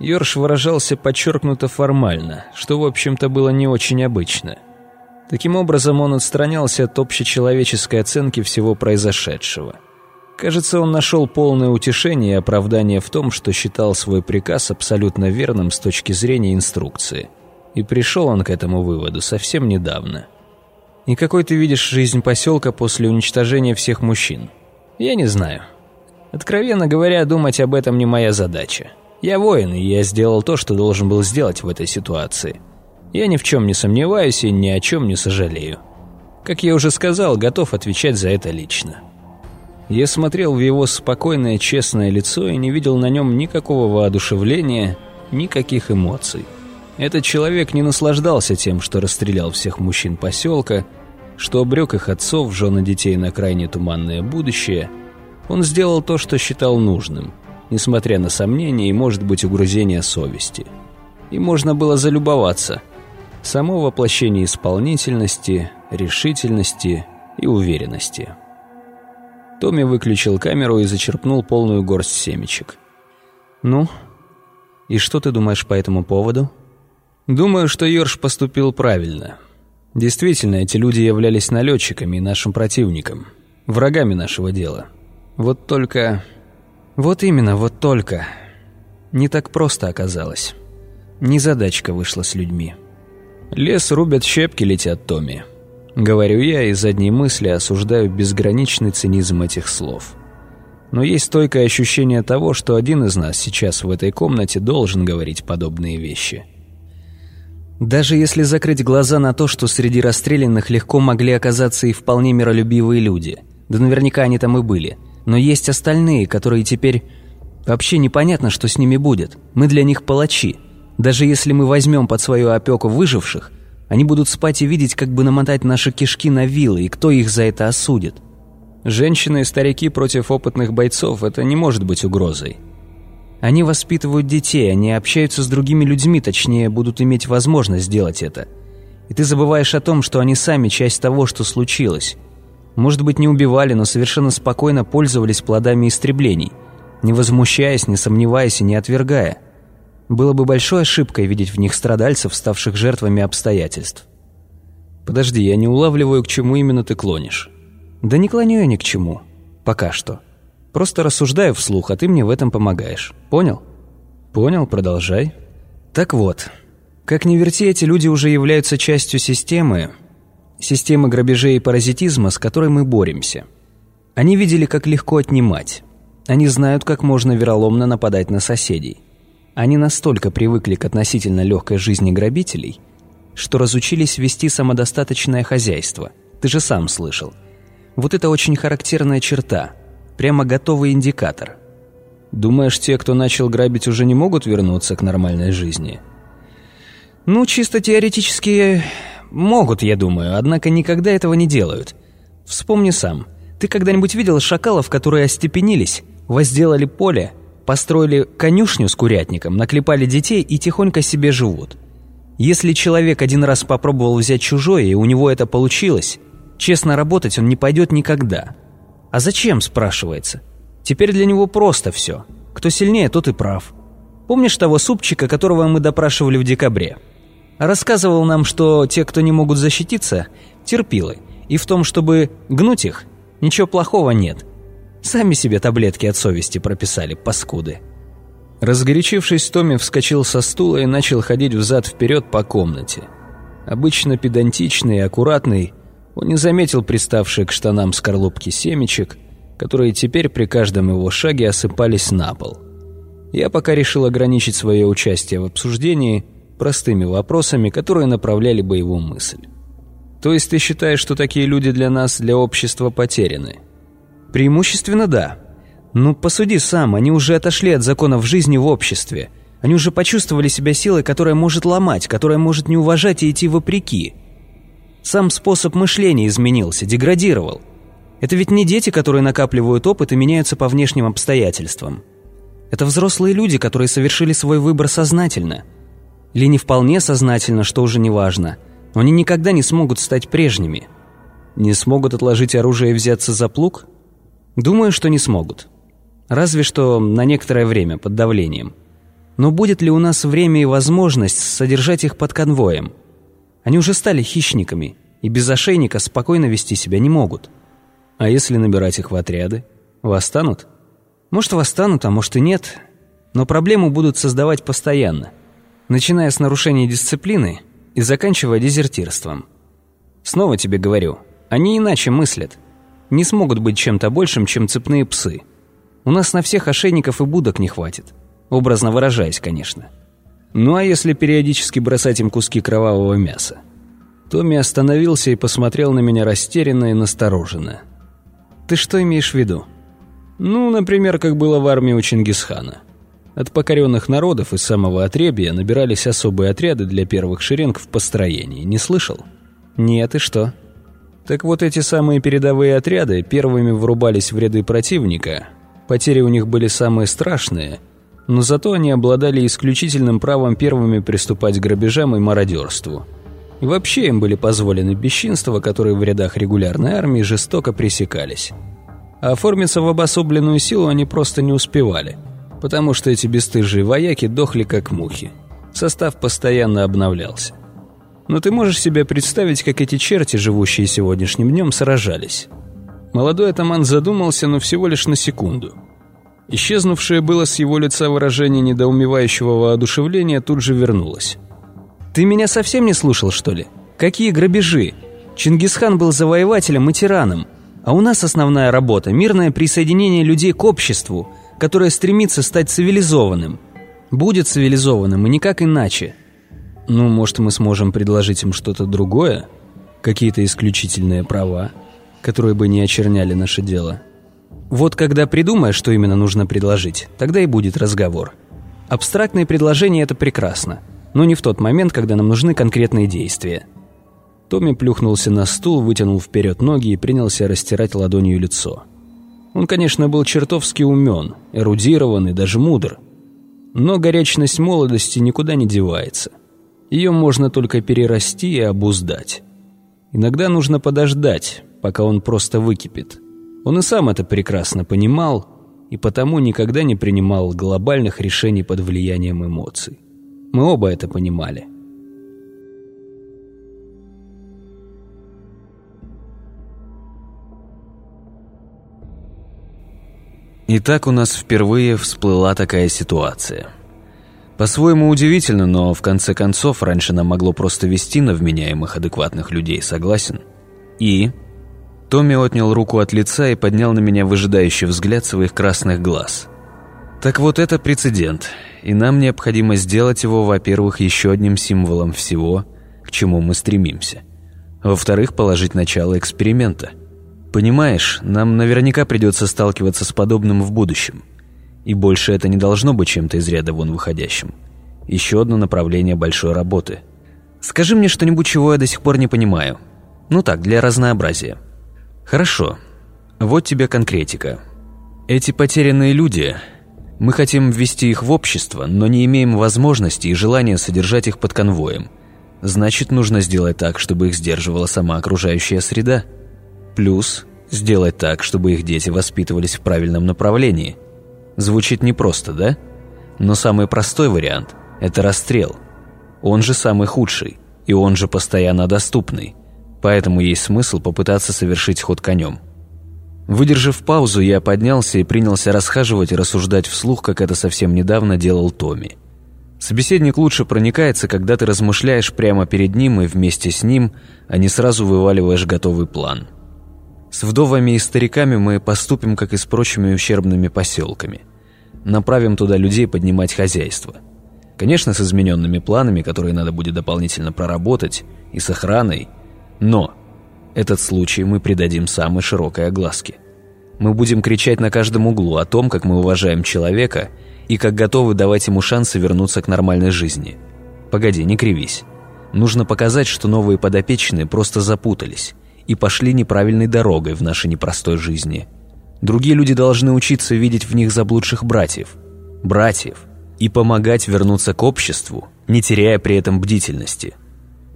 Йорш выражался подчеркнуто формально, что, в общем-то, было не очень обычно. Таким образом, он отстранялся от общечеловеческой оценки всего произошедшего. Кажется, он нашел полное утешение и оправдание в том, что считал свой приказ абсолютно верным с точки зрения инструкции – и пришел он к этому выводу совсем недавно. И какой ты видишь жизнь поселка после уничтожения всех мужчин? Я не знаю. Откровенно говоря, думать об этом не моя задача. Я воин, и я сделал то, что должен был сделать в этой ситуации. Я ни в чем не сомневаюсь и ни о чем не сожалею. Как я уже сказал, готов отвечать за это лично. Я смотрел в его спокойное, честное лицо и не видел на нем никакого воодушевления, никаких эмоций. Этот человек не наслаждался тем, что расстрелял всех мужчин поселка, что обрек их отцов, жены детей на крайне туманное будущее. Он сделал то, что считал нужным, несмотря на сомнения и, может быть, угрызение совести. И можно было залюбоваться. Само воплощение исполнительности, решительности и уверенности. Томми выключил камеру и зачерпнул полную горсть семечек. «Ну, и что ты думаешь по этому поводу?» Думаю, что Йорш поступил правильно. Действительно, эти люди являлись налетчиками и нашим противником, врагами нашего дела. Вот только... Вот именно, вот только... Не так просто оказалось. Незадачка вышла с людьми. Лес рубят, щепки летят Томми. Говорю я и задней мысли осуждаю безграничный цинизм этих слов. Но есть стойкое ощущение того, что один из нас сейчас в этой комнате должен говорить подобные вещи – даже если закрыть глаза на то, что среди расстрелянных легко могли оказаться и вполне миролюбивые люди. Да наверняка они там и были. Но есть остальные, которые теперь... Вообще непонятно, что с ними будет. Мы для них палачи. Даже если мы возьмем под свою опеку выживших, они будут спать и видеть, как бы намотать наши кишки на вилы, и кто их за это осудит. Женщины и старики против опытных бойцов – это не может быть угрозой. Они воспитывают детей, они общаются с другими людьми, точнее, будут иметь возможность сделать это. И ты забываешь о том, что они сами часть того, что случилось. Может быть, не убивали, но совершенно спокойно пользовались плодами истреблений, не возмущаясь, не сомневаясь и не отвергая. Было бы большой ошибкой видеть в них страдальцев, ставших жертвами обстоятельств. Подожди, я не улавливаю, к чему именно ты клонишь. Да не клоню я ни к чему. Пока что. Просто рассуждаю вслух, а ты мне в этом помогаешь. Понял? Понял, продолжай. Так вот, как ни верти, эти люди уже являются частью системы, системы грабежей и паразитизма, с которой мы боремся. Они видели, как легко отнимать. Они знают, как можно вероломно нападать на соседей. Они настолько привыкли к относительно легкой жизни грабителей, что разучились вести самодостаточное хозяйство. Ты же сам слышал. Вот это очень характерная черта. Прямо готовый индикатор. Думаешь, те, кто начал грабить, уже не могут вернуться к нормальной жизни? Ну, чисто теоретически могут, я думаю, однако никогда этого не делают. Вспомни сам. Ты когда-нибудь видел шакалов, которые остепенились, возделали поле, построили конюшню с курятником, наклепали детей и тихонько себе живут? Если человек один раз попробовал взять чужое, и у него это получилось, честно работать он не пойдет никогда. А зачем, спрашивается? Теперь для него просто все. Кто сильнее, тот и прав. Помнишь того супчика, которого мы допрашивали в декабре? Рассказывал нам, что те, кто не могут защититься, терпилы, и в том, чтобы гнуть их, ничего плохого нет. Сами себе таблетки от совести прописали, паскуды. Разгорячившись, Томми вскочил со стула и начал ходить взад-вперед по комнате. Обычно педантичный и аккуратный, он не заметил приставшие к штанам скорлупки семечек, которые теперь при каждом его шаге осыпались на пол. Я пока решил ограничить свое участие в обсуждении – простыми вопросами, которые направляли бы его мысль. То есть ты считаешь, что такие люди для нас, для общества потеряны? Преимущественно да. Ну, посуди сам, они уже отошли от законов жизни в обществе. Они уже почувствовали себя силой, которая может ломать, которая может не уважать и идти вопреки. Сам способ мышления изменился, деградировал. Это ведь не дети, которые накапливают опыт и меняются по внешним обстоятельствам. Это взрослые люди, которые совершили свой выбор сознательно – или не вполне сознательно, что уже не важно, но они никогда не смогут стать прежними. Не смогут отложить оружие и взяться за плуг? Думаю, что не смогут. Разве что на некоторое время, под давлением. Но будет ли у нас время и возможность содержать их под конвоем? Они уже стали хищниками, и без ошейника спокойно вести себя не могут. А если набирать их в отряды? Восстанут? Может, восстанут, а может и нет. Но проблему будут создавать постоянно начиная с нарушения дисциплины и заканчивая дезертирством. Снова тебе говорю, они иначе мыслят. Не смогут быть чем-то большим, чем цепные псы. У нас на всех ошейников и будок не хватит. Образно выражаясь, конечно. Ну а если периодически бросать им куски кровавого мяса? Томми остановился и посмотрел на меня растерянно и настороженно. «Ты что имеешь в виду?» «Ну, например, как было в армии у Чингисхана. От покоренных народов из самого отребья набирались особые отряды для первых шеренг в построении. Не слышал? Нет, и что? Так вот эти самые передовые отряды первыми врубались в ряды противника. Потери у них были самые страшные, но зато они обладали исключительным правом первыми приступать к грабежам и мародерству. И вообще им были позволены бесчинства, которые в рядах регулярной армии жестоко пресекались. А оформиться в обособленную силу они просто не успевали – потому что эти бесстыжие вояки дохли как мухи. Состав постоянно обновлялся. Но ты можешь себе представить, как эти черти, живущие сегодняшним днем, сражались. Молодой атаман задумался, но всего лишь на секунду. Исчезнувшее было с его лица выражение недоумевающего воодушевления тут же вернулось. «Ты меня совсем не слушал, что ли? Какие грабежи? Чингисхан был завоевателем и тираном, а у нас основная работа – мирное присоединение людей к обществу – которое стремится стать цивилизованным. Будет цивилизованным, и никак иначе. Ну, может, мы сможем предложить им что-то другое? Какие-то исключительные права, которые бы не очерняли наше дело? Вот когда придумаешь, что именно нужно предложить, тогда и будет разговор. Абстрактные предложения – это прекрасно, но не в тот момент, когда нам нужны конкретные действия. Томми плюхнулся на стул, вытянул вперед ноги и принялся растирать ладонью лицо. Он, конечно, был чертовски умен, эрудирован и даже мудр. Но горячность молодости никуда не девается. Ее можно только перерасти и обуздать. Иногда нужно подождать, пока он просто выкипит. Он и сам это прекрасно понимал, и потому никогда не принимал глобальных решений под влиянием эмоций. Мы оба это понимали. Итак, у нас впервые всплыла такая ситуация. По-своему удивительно, но в конце концов раньше нам могло просто вести на вменяемых адекватных людей, согласен? И... Томми отнял руку от лица и поднял на меня выжидающий взгляд своих красных глаз. Так вот это прецедент, и нам необходимо сделать его, во-первых, еще одним символом всего, к чему мы стремимся. Во-вторых, положить начало эксперимента – Понимаешь, нам наверняка придется сталкиваться с подобным в будущем. И больше это не должно быть чем-то из ряда вон выходящим. Еще одно направление большой работы. Скажи мне что-нибудь, чего я до сих пор не понимаю. Ну так, для разнообразия. Хорошо. Вот тебе конкретика. Эти потерянные люди... Мы хотим ввести их в общество, но не имеем возможности и желания содержать их под конвоем. Значит, нужно сделать так, чтобы их сдерживала сама окружающая среда – Плюс сделать так, чтобы их дети воспитывались в правильном направлении. Звучит непросто, да? Но самый простой вариант – это расстрел. Он же самый худший, и он же постоянно доступный. Поэтому есть смысл попытаться совершить ход конем. Выдержав паузу, я поднялся и принялся расхаживать и рассуждать вслух, как это совсем недавно делал Томми. Собеседник лучше проникается, когда ты размышляешь прямо перед ним и вместе с ним, а не сразу вываливаешь готовый план – с вдовами и стариками мы поступим, как и с прочими ущербными поселками. Направим туда людей поднимать хозяйство. Конечно, с измененными планами, которые надо будет дополнительно проработать, и с охраной. Но этот случай мы придадим самой широкой огласке. Мы будем кричать на каждом углу о том, как мы уважаем человека и как готовы давать ему шансы вернуться к нормальной жизни. Погоди, не кривись. Нужно показать, что новые подопечные просто запутались и пошли неправильной дорогой в нашей непростой жизни. Другие люди должны учиться видеть в них заблудших братьев. Братьев. И помогать вернуться к обществу, не теряя при этом бдительности.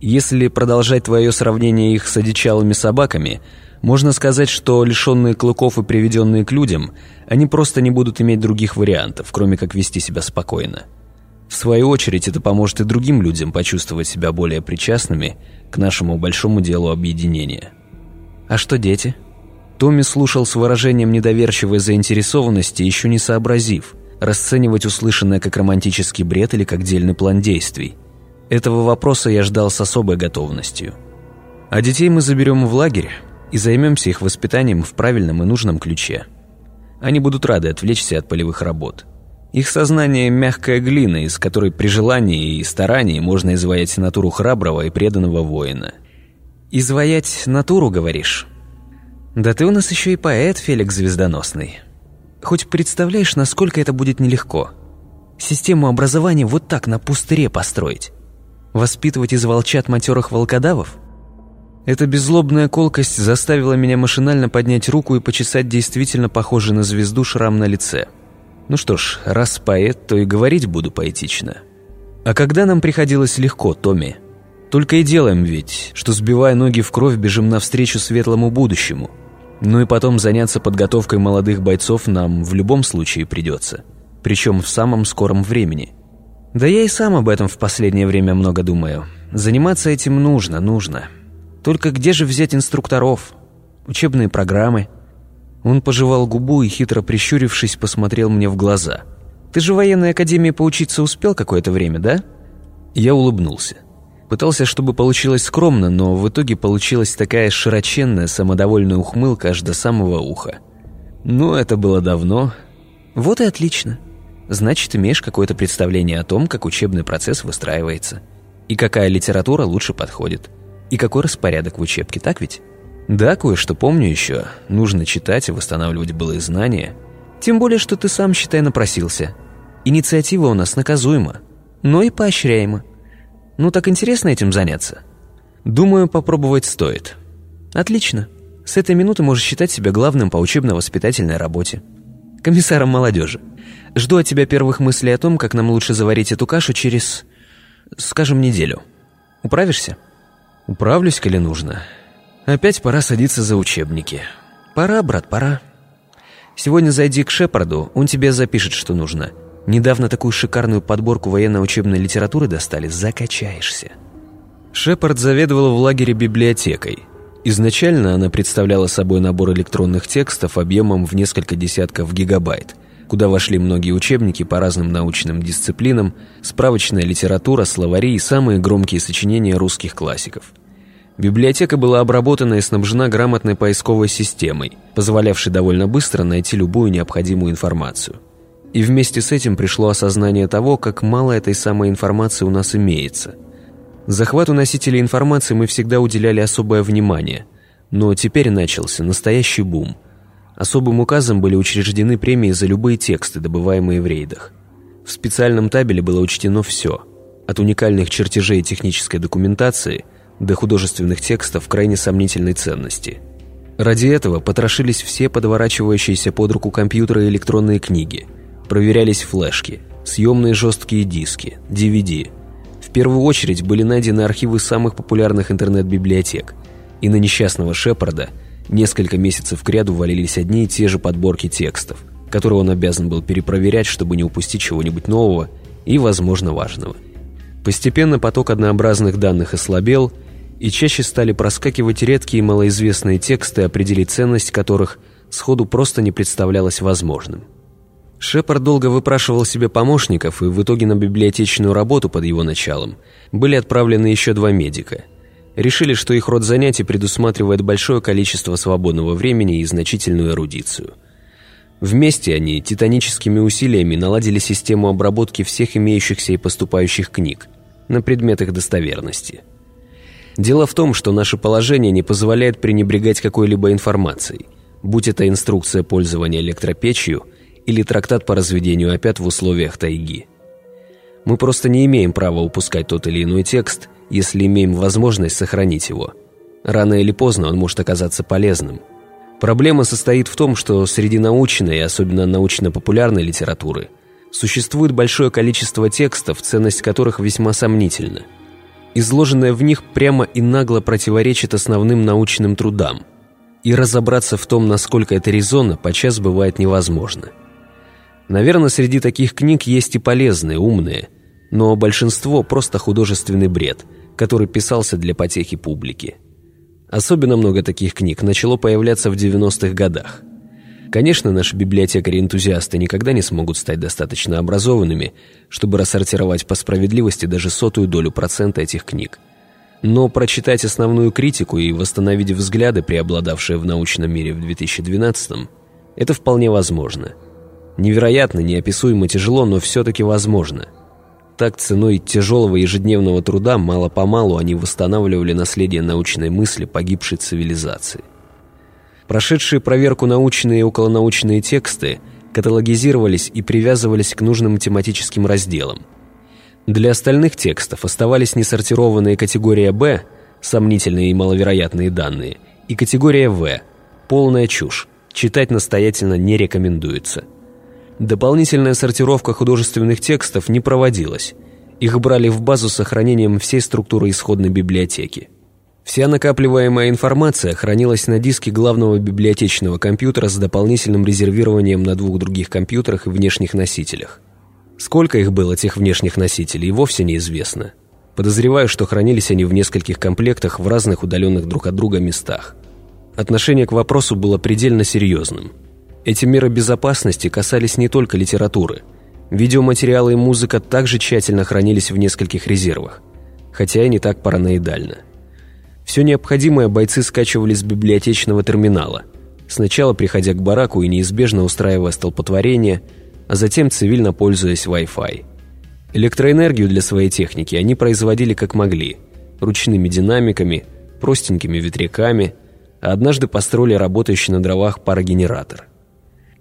Если продолжать твое сравнение их с одичалыми собаками, можно сказать, что лишенные клыков и приведенные к людям, они просто не будут иметь других вариантов, кроме как вести себя спокойно. В свою очередь, это поможет и другим людям почувствовать себя более причастными к нашему большому делу объединения. «А что дети?» Томми слушал с выражением недоверчивой заинтересованности, еще не сообразив, расценивать услышанное как романтический бред или как дельный план действий. Этого вопроса я ждал с особой готовностью. А детей мы заберем в лагерь и займемся их воспитанием в правильном и нужном ключе. Они будут рады отвлечься от полевых работ. Их сознание – мягкая глина, из которой при желании и старании можно изваять натуру храброго и преданного воина – «Изваять натуру, говоришь?» «Да ты у нас еще и поэт, Феликс Звездоносный. Хоть представляешь, насколько это будет нелегко. Систему образования вот так на пустыре построить. Воспитывать из волчат матерых волкодавов?» Эта беззлобная колкость заставила меня машинально поднять руку и почесать действительно похожий на звезду шрам на лице. Ну что ж, раз поэт, то и говорить буду поэтично. А когда нам приходилось легко, Томми? Только и делаем ведь, что сбивая ноги в кровь, бежим навстречу светлому будущему. Ну и потом заняться подготовкой молодых бойцов нам в любом случае придется. Причем в самом скором времени. Да я и сам об этом в последнее время много думаю. Заниматься этим нужно, нужно. Только где же взять инструкторов? Учебные программы? Он пожевал губу и, хитро прищурившись, посмотрел мне в глаза. «Ты же в военной академии поучиться успел какое-то время, да?» Я улыбнулся. Пытался, чтобы получилось скромно, но в итоге получилась такая широченная, самодовольная ухмылка аж до самого уха. Ну, это было давно. Вот и отлично. Значит, имеешь какое-то представление о том, как учебный процесс выстраивается. И какая литература лучше подходит. И какой распорядок в учебке, так ведь? Да, кое-что помню еще. Нужно читать и восстанавливать былые знания. Тем более, что ты сам, считай, напросился. Инициатива у нас наказуема, но и поощряема. Ну так интересно этим заняться? Думаю, попробовать стоит. Отлично. С этой минуты можешь считать себя главным по учебно-воспитательной работе. Комиссаром молодежи. Жду от тебя первых мыслей о том, как нам лучше заварить эту кашу через, скажем, неделю. Управишься? Управлюсь, коли нужно. Опять пора садиться за учебники. Пора, брат, пора. Сегодня зайди к Шепарду, он тебе запишет, что нужно. Недавно такую шикарную подборку военно-учебной литературы достали, закачаешься. Шепард заведовал в лагере библиотекой. Изначально она представляла собой набор электронных текстов объемом в несколько десятков гигабайт, куда вошли многие учебники по разным научным дисциплинам, справочная литература, словари и самые громкие сочинения русских классиков – Библиотека была обработана и снабжена грамотной поисковой системой, позволявшей довольно быстро найти любую необходимую информацию. И вместе с этим пришло осознание того, как мало этой самой информации у нас имеется. Захвату носителей информации мы всегда уделяли особое внимание, но теперь начался настоящий бум. Особым указом были учреждены премии за любые тексты, добываемые в рейдах. В специальном табеле было учтено все – от уникальных чертежей технической документации – до художественных текстов крайне сомнительной ценности. Ради этого потрошились все подворачивающиеся под руку компьютеры и электронные книги, проверялись флешки, съемные жесткие диски, DVD. В первую очередь были найдены архивы самых популярных интернет-библиотек, и на несчастного Шепарда несколько месяцев кряду валились одни и те же подборки текстов, которые он обязан был перепроверять, чтобы не упустить чего-нибудь нового и, возможно, важного. Постепенно поток однообразных данных ослабел – и чаще стали проскакивать редкие малоизвестные тексты, определить ценность которых сходу просто не представлялось возможным. Шепард долго выпрашивал себе помощников, и в итоге на библиотечную работу под его началом были отправлены еще два медика. Решили, что их род занятий предусматривает большое количество свободного времени и значительную эрудицию. Вместе они титаническими усилиями наладили систему обработки всех имеющихся и поступающих книг на предмет их достоверности – Дело в том, что наше положение не позволяет пренебрегать какой-либо информацией, будь это инструкция пользования электропечью или трактат по разведению опят в условиях тайги. Мы просто не имеем права упускать тот или иной текст, если имеем возможность сохранить его. Рано или поздно он может оказаться полезным. Проблема состоит в том, что среди научной особенно научно-популярной литературы существует большое количество текстов, ценность которых весьма сомнительна – изложенное в них прямо и нагло противоречит основным научным трудам, и разобраться в том, насколько это резонно, подчас бывает невозможно. Наверное, среди таких книг есть и полезные, умные, но большинство просто художественный бред, который писался для потехи публики. Особенно много таких книг начало появляться в 90-х годах – Конечно, наши библиотекари-энтузиасты никогда не смогут стать достаточно образованными, чтобы рассортировать по справедливости даже сотую долю процента этих книг. Но прочитать основную критику и восстановить взгляды, преобладавшие в научном мире в 2012-м, это вполне возможно. Невероятно, неописуемо тяжело, но все-таки возможно. Так ценой тяжелого ежедневного труда мало-помалу они восстанавливали наследие научной мысли погибшей цивилизации. Прошедшие проверку научные и околонаучные тексты каталогизировались и привязывались к нужным тематическим разделам. Для остальных текстов оставались несортированные категория «Б» – сомнительные и маловероятные данные, и категория «В» – полная чушь, читать настоятельно не рекомендуется. Дополнительная сортировка художественных текстов не проводилась. Их брали в базу с сохранением всей структуры исходной библиотеки. Вся накапливаемая информация хранилась на диске главного библиотечного компьютера с дополнительным резервированием на двух других компьютерах и внешних носителях. Сколько их было, тех внешних носителей, вовсе неизвестно. Подозреваю, что хранились они в нескольких комплектах в разных удаленных друг от друга местах. Отношение к вопросу было предельно серьезным. Эти меры безопасности касались не только литературы. Видеоматериалы и музыка также тщательно хранились в нескольких резервах, хотя и не так параноидально. Все необходимое бойцы скачивали с библиотечного терминала, сначала приходя к бараку и неизбежно устраивая столпотворение, а затем цивильно пользуясь Wi-Fi. Электроэнергию для своей техники они производили как могли, ручными динамиками, простенькими ветряками, а однажды построили работающий на дровах парогенератор.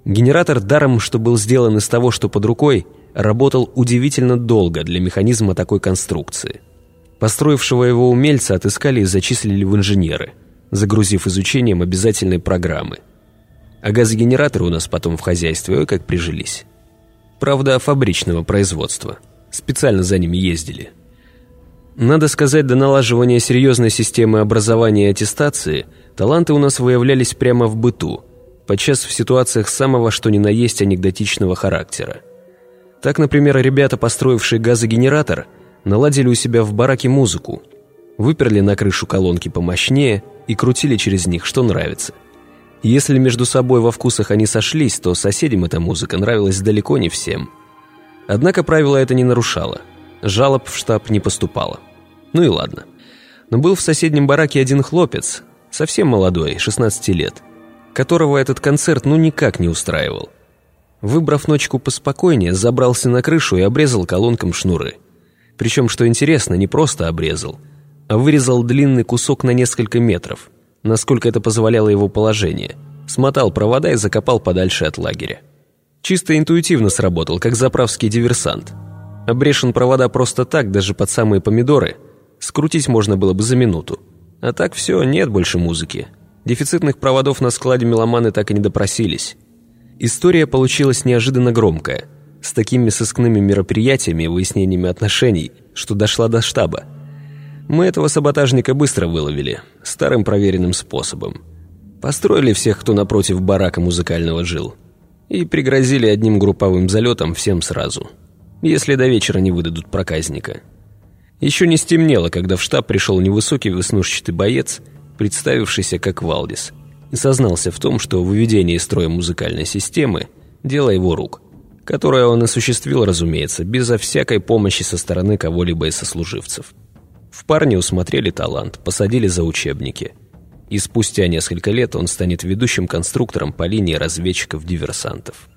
Генератор, даром что был сделан из того, что под рукой, работал удивительно долго для механизма такой конструкции – Построившего его умельца отыскали и зачислили в инженеры, загрузив изучением обязательной программы. А газогенераторы у нас потом в хозяйстве ой как прижились. Правда, фабричного производства. Специально за ними ездили. Надо сказать, до налаживания серьезной системы образования и аттестации таланты у нас выявлялись прямо в быту, подчас в ситуациях самого что ни на есть анекдотичного характера. Так, например, ребята, построившие газогенератор, наладили у себя в бараке музыку, выперли на крышу колонки помощнее и крутили через них, что нравится. Если между собой во вкусах они сошлись, то соседям эта музыка нравилась далеко не всем. Однако правило это не нарушало. Жалоб в штаб не поступало. Ну и ладно. Но был в соседнем бараке один хлопец, совсем молодой, 16 лет, которого этот концерт ну никак не устраивал. Выбрав ночку поспокойнее, забрался на крышу и обрезал колонкам шнуры. Причем, что интересно, не просто обрезал, а вырезал длинный кусок на несколько метров, насколько это позволяло его положение. Смотал провода и закопал подальше от лагеря. Чисто интуитивно сработал, как заправский диверсант. Обрешен провода просто так, даже под самые помидоры. Скрутить можно было бы за минуту. А так все, нет больше музыки. Дефицитных проводов на складе меломаны так и не допросились. История получилась неожиданно громкая, с такими сыскными мероприятиями и выяснениями отношений, что дошла до штаба. Мы этого саботажника быстро выловили, старым проверенным способом. Построили всех, кто напротив барака музыкального жил. И пригрозили одним групповым залетом всем сразу. Если до вечера не выдадут проказника. Еще не стемнело, когда в штаб пришел невысокий веснушчатый боец, представившийся как Валдис – и сознался в том, что выведение из строя музыкальной системы – дело его рук, которое он осуществил, разумеется, безо всякой помощи со стороны кого-либо из сослуживцев. В парне усмотрели талант, посадили за учебники. И спустя несколько лет он станет ведущим конструктором по линии разведчиков-диверсантов.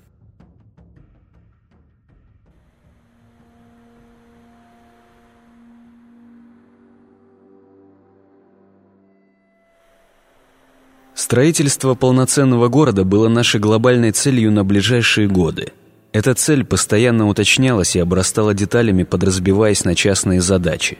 Строительство полноценного города было нашей глобальной целью на ближайшие годы. Эта цель постоянно уточнялась и обрастала деталями, подразбиваясь на частные задачи.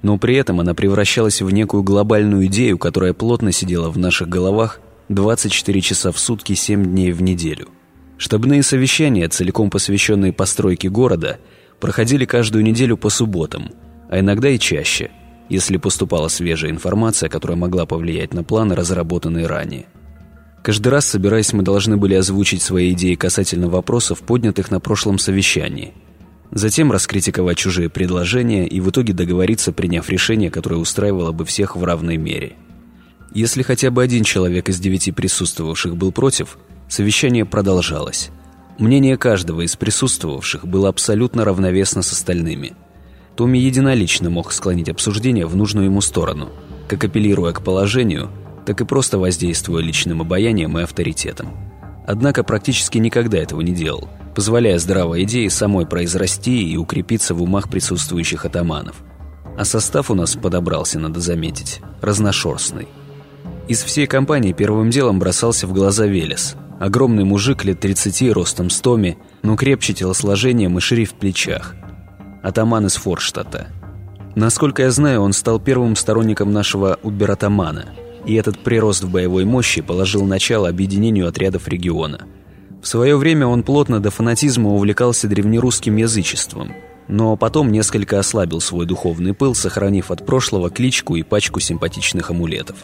Но при этом она превращалась в некую глобальную идею, которая плотно сидела в наших головах 24 часа в сутки, 7 дней в неделю. Штабные совещания, целиком посвященные постройке города, проходили каждую неделю по субботам, а иногда и чаще – если поступала свежая информация, которая могла повлиять на планы, разработанные ранее. Каждый раз, собираясь, мы должны были озвучить свои идеи касательно вопросов, поднятых на прошлом совещании. Затем раскритиковать чужие предложения и в итоге договориться, приняв решение, которое устраивало бы всех в равной мере. Если хотя бы один человек из девяти присутствовавших был против, совещание продолжалось. Мнение каждого из присутствовавших было абсолютно равновесно с остальными – Томми единолично мог склонить обсуждение в нужную ему сторону, как апеллируя к положению, так и просто воздействуя личным обаянием и авторитетом. Однако практически никогда этого не делал, позволяя здравой идее самой произрасти и укрепиться в умах присутствующих атаманов. А состав у нас подобрался, надо заметить, разношерстный. Из всей компании первым делом бросался в глаза Велес. Огромный мужик лет 30, ростом с Томи, но крепче телосложением и шире в плечах – атаман из Форштадта. Насколько я знаю, он стал первым сторонником нашего убер-атамана, и этот прирост в боевой мощи положил начало объединению отрядов региона. В свое время он плотно до фанатизма увлекался древнерусским язычеством, но потом несколько ослабил свой духовный пыл, сохранив от прошлого кличку и пачку симпатичных амулетов.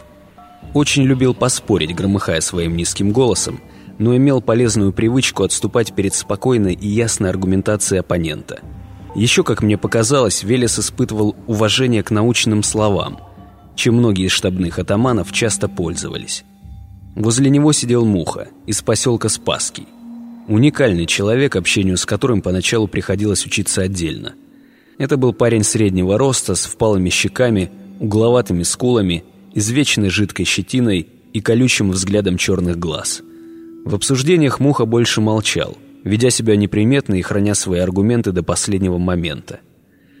Очень любил поспорить, громыхая своим низким голосом, но имел полезную привычку отступать перед спокойной и ясной аргументацией оппонента – еще, как мне показалось, Велес испытывал уважение к научным словам, чем многие из штабных атаманов часто пользовались. Возле него сидел Муха из поселка Спасский. Уникальный человек, общению с которым поначалу приходилось учиться отдельно. Это был парень среднего роста, с впалыми щеками, угловатыми скулами, извечной жидкой щетиной и колючим взглядом черных глаз. В обсуждениях Муха больше молчал – ведя себя неприметно и храня свои аргументы до последнего момента.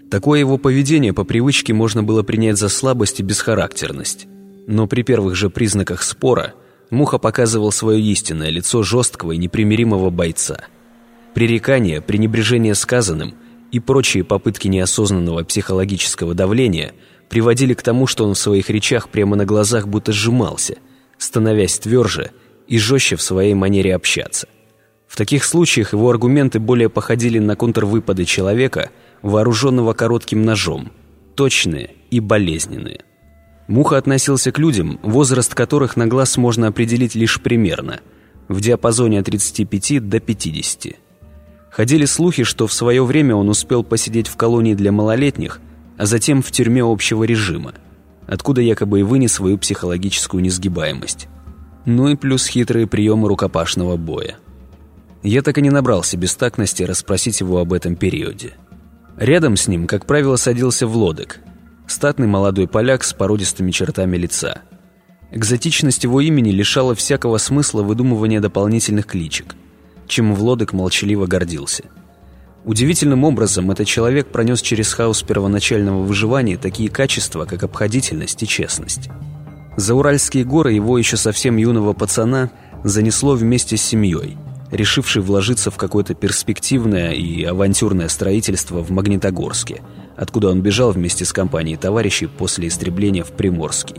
Такое его поведение по привычке можно было принять за слабость и бесхарактерность. Но при первых же признаках спора Муха показывал свое истинное лицо жесткого и непримиримого бойца. Пререкания, пренебрежение сказанным и прочие попытки неосознанного психологического давления приводили к тому, что он в своих речах прямо на глазах будто сжимался, становясь тверже и жестче в своей манере общаться. В таких случаях его аргументы более походили на контрвыпады человека, вооруженного коротким ножом, точные и болезненные. Муха относился к людям, возраст которых на глаз можно определить лишь примерно, в диапазоне от 35 до 50. Ходили слухи, что в свое время он успел посидеть в колонии для малолетних, а затем в тюрьме общего режима, откуда якобы и вынес свою психологическую несгибаемость. Ну и плюс хитрые приемы рукопашного боя. Я так и не набрался бестактности расспросить его об этом периоде. Рядом с ним, как правило, садился Влодек, статный молодой поляк с породистыми чертами лица. Экзотичность его имени лишала всякого смысла выдумывания дополнительных кличек, чем Влодек молчаливо гордился. Удивительным образом этот человек пронес через хаос первоначального выживания такие качества, как обходительность и честность. За Уральские горы его еще совсем юного пацана занесло вместе с семьей – решивший вложиться в какое-то перспективное и авантюрное строительство в Магнитогорске, откуда он бежал вместе с компанией товарищей после истребления в Приморский.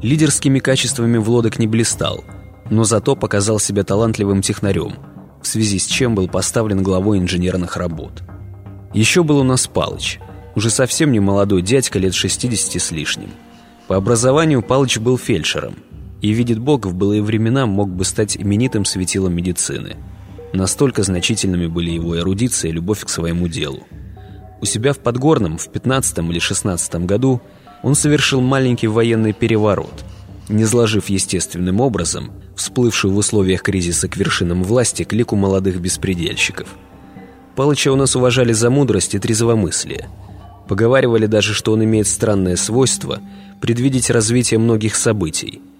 Лидерскими качествами Влодок не блистал, но зато показал себя талантливым технарем, в связи с чем был поставлен главой инженерных работ. Еще был у нас Палыч, уже совсем не молодой дядька лет 60 с лишним. По образованию Палыч был фельдшером – и, видит Бог, в былые времена мог бы стать именитым светилом медицины. Настолько значительными были его эрудиция и любовь к своему делу. У себя в Подгорном в 15 или 16 году он совершил маленький военный переворот, не сложив естественным образом всплывшую в условиях кризиса к вершинам власти клику молодых беспредельщиков. Палыча у нас уважали за мудрость и трезвомыслие. Поговаривали даже, что он имеет странное свойство предвидеть развитие многих событий –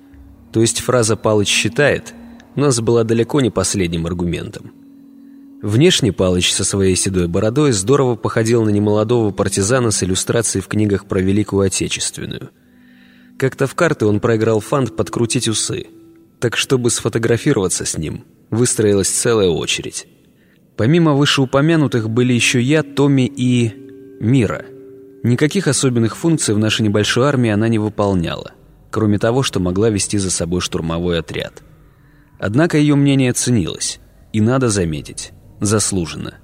то есть фраза «Палыч считает» у нас была далеко не последним аргументом. Внешне Палыч со своей седой бородой здорово походил на немолодого партизана с иллюстрацией в книгах про Великую Отечественную. Как-то в карты он проиграл фант подкрутить усы, так чтобы сфотографироваться с ним, выстроилась целая очередь. Помимо вышеупомянутых были еще я, Томми и... Мира. Никаких особенных функций в нашей небольшой армии она не выполняла – кроме того, что могла вести за собой штурмовой отряд. Однако ее мнение ценилось, и надо заметить, заслуженно.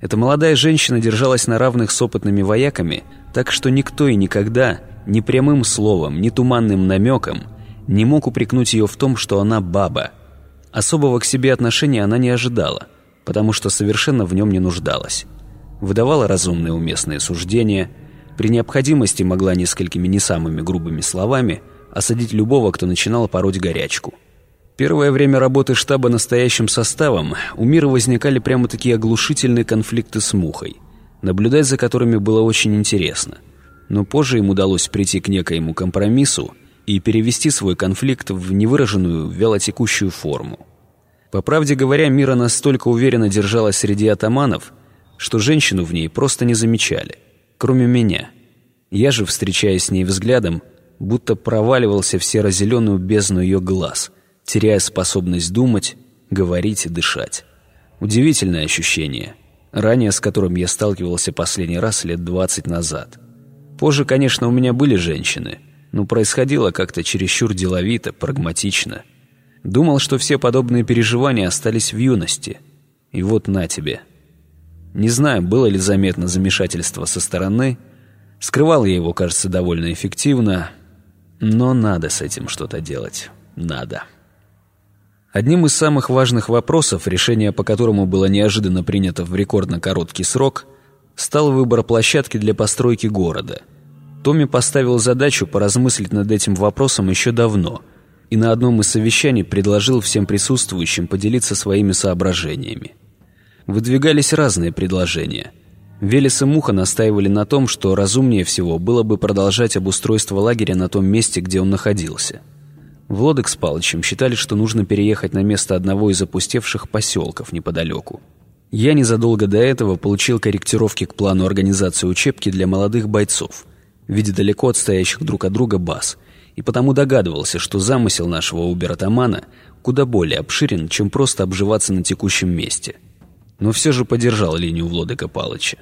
Эта молодая женщина держалась на равных с опытными вояками, так что никто и никогда, ни прямым словом, ни туманным намеком, не мог упрекнуть ее в том, что она баба. Особого к себе отношения она не ожидала, потому что совершенно в нем не нуждалась. Выдавала разумные уместные суждения, при необходимости могла несколькими не самыми грубыми словами – осадить любого, кто начинал пороть горячку. Первое время работы штаба настоящим составом у мира возникали прямо такие оглушительные конфликты с мухой, наблюдать за которыми было очень интересно. Но позже им удалось прийти к некоему компромиссу и перевести свой конфликт в невыраженную вялотекущую форму. По правде говоря, Мира настолько уверенно держалась среди атаманов, что женщину в ней просто не замечали, кроме меня. Я же, встречаясь с ней взглядом, будто проваливался в серо-зеленую бездну ее глаз, теряя способность думать, говорить и дышать. Удивительное ощущение, ранее с которым я сталкивался последний раз лет двадцать назад. Позже, конечно, у меня были женщины, но происходило как-то чересчур деловито, прагматично. Думал, что все подобные переживания остались в юности. И вот на тебе. Не знаю, было ли заметно замешательство со стороны. Скрывал я его, кажется, довольно эффективно, но надо с этим что-то делать. Надо. Одним из самых важных вопросов, решение по которому было неожиданно принято в рекордно короткий срок, стал выбор площадки для постройки города. Томми поставил задачу поразмыслить над этим вопросом еще давно и на одном из совещаний предложил всем присутствующим поделиться своими соображениями. Выдвигались разные предложения – Велес и Муха настаивали на том, что разумнее всего было бы продолжать обустройство лагеря на том месте, где он находился. Влодок с Палычем считали, что нужно переехать на место одного из опустевших поселков неподалеку. Я незадолго до этого получил корректировки к плану организации учебки для молодых бойцов в виде далеко отстоящих друг от друга баз, и потому догадывался, что замысел нашего убер-атамана куда более обширен, чем просто обживаться на текущем месте – но все же поддержал линию Влодыка Палыча.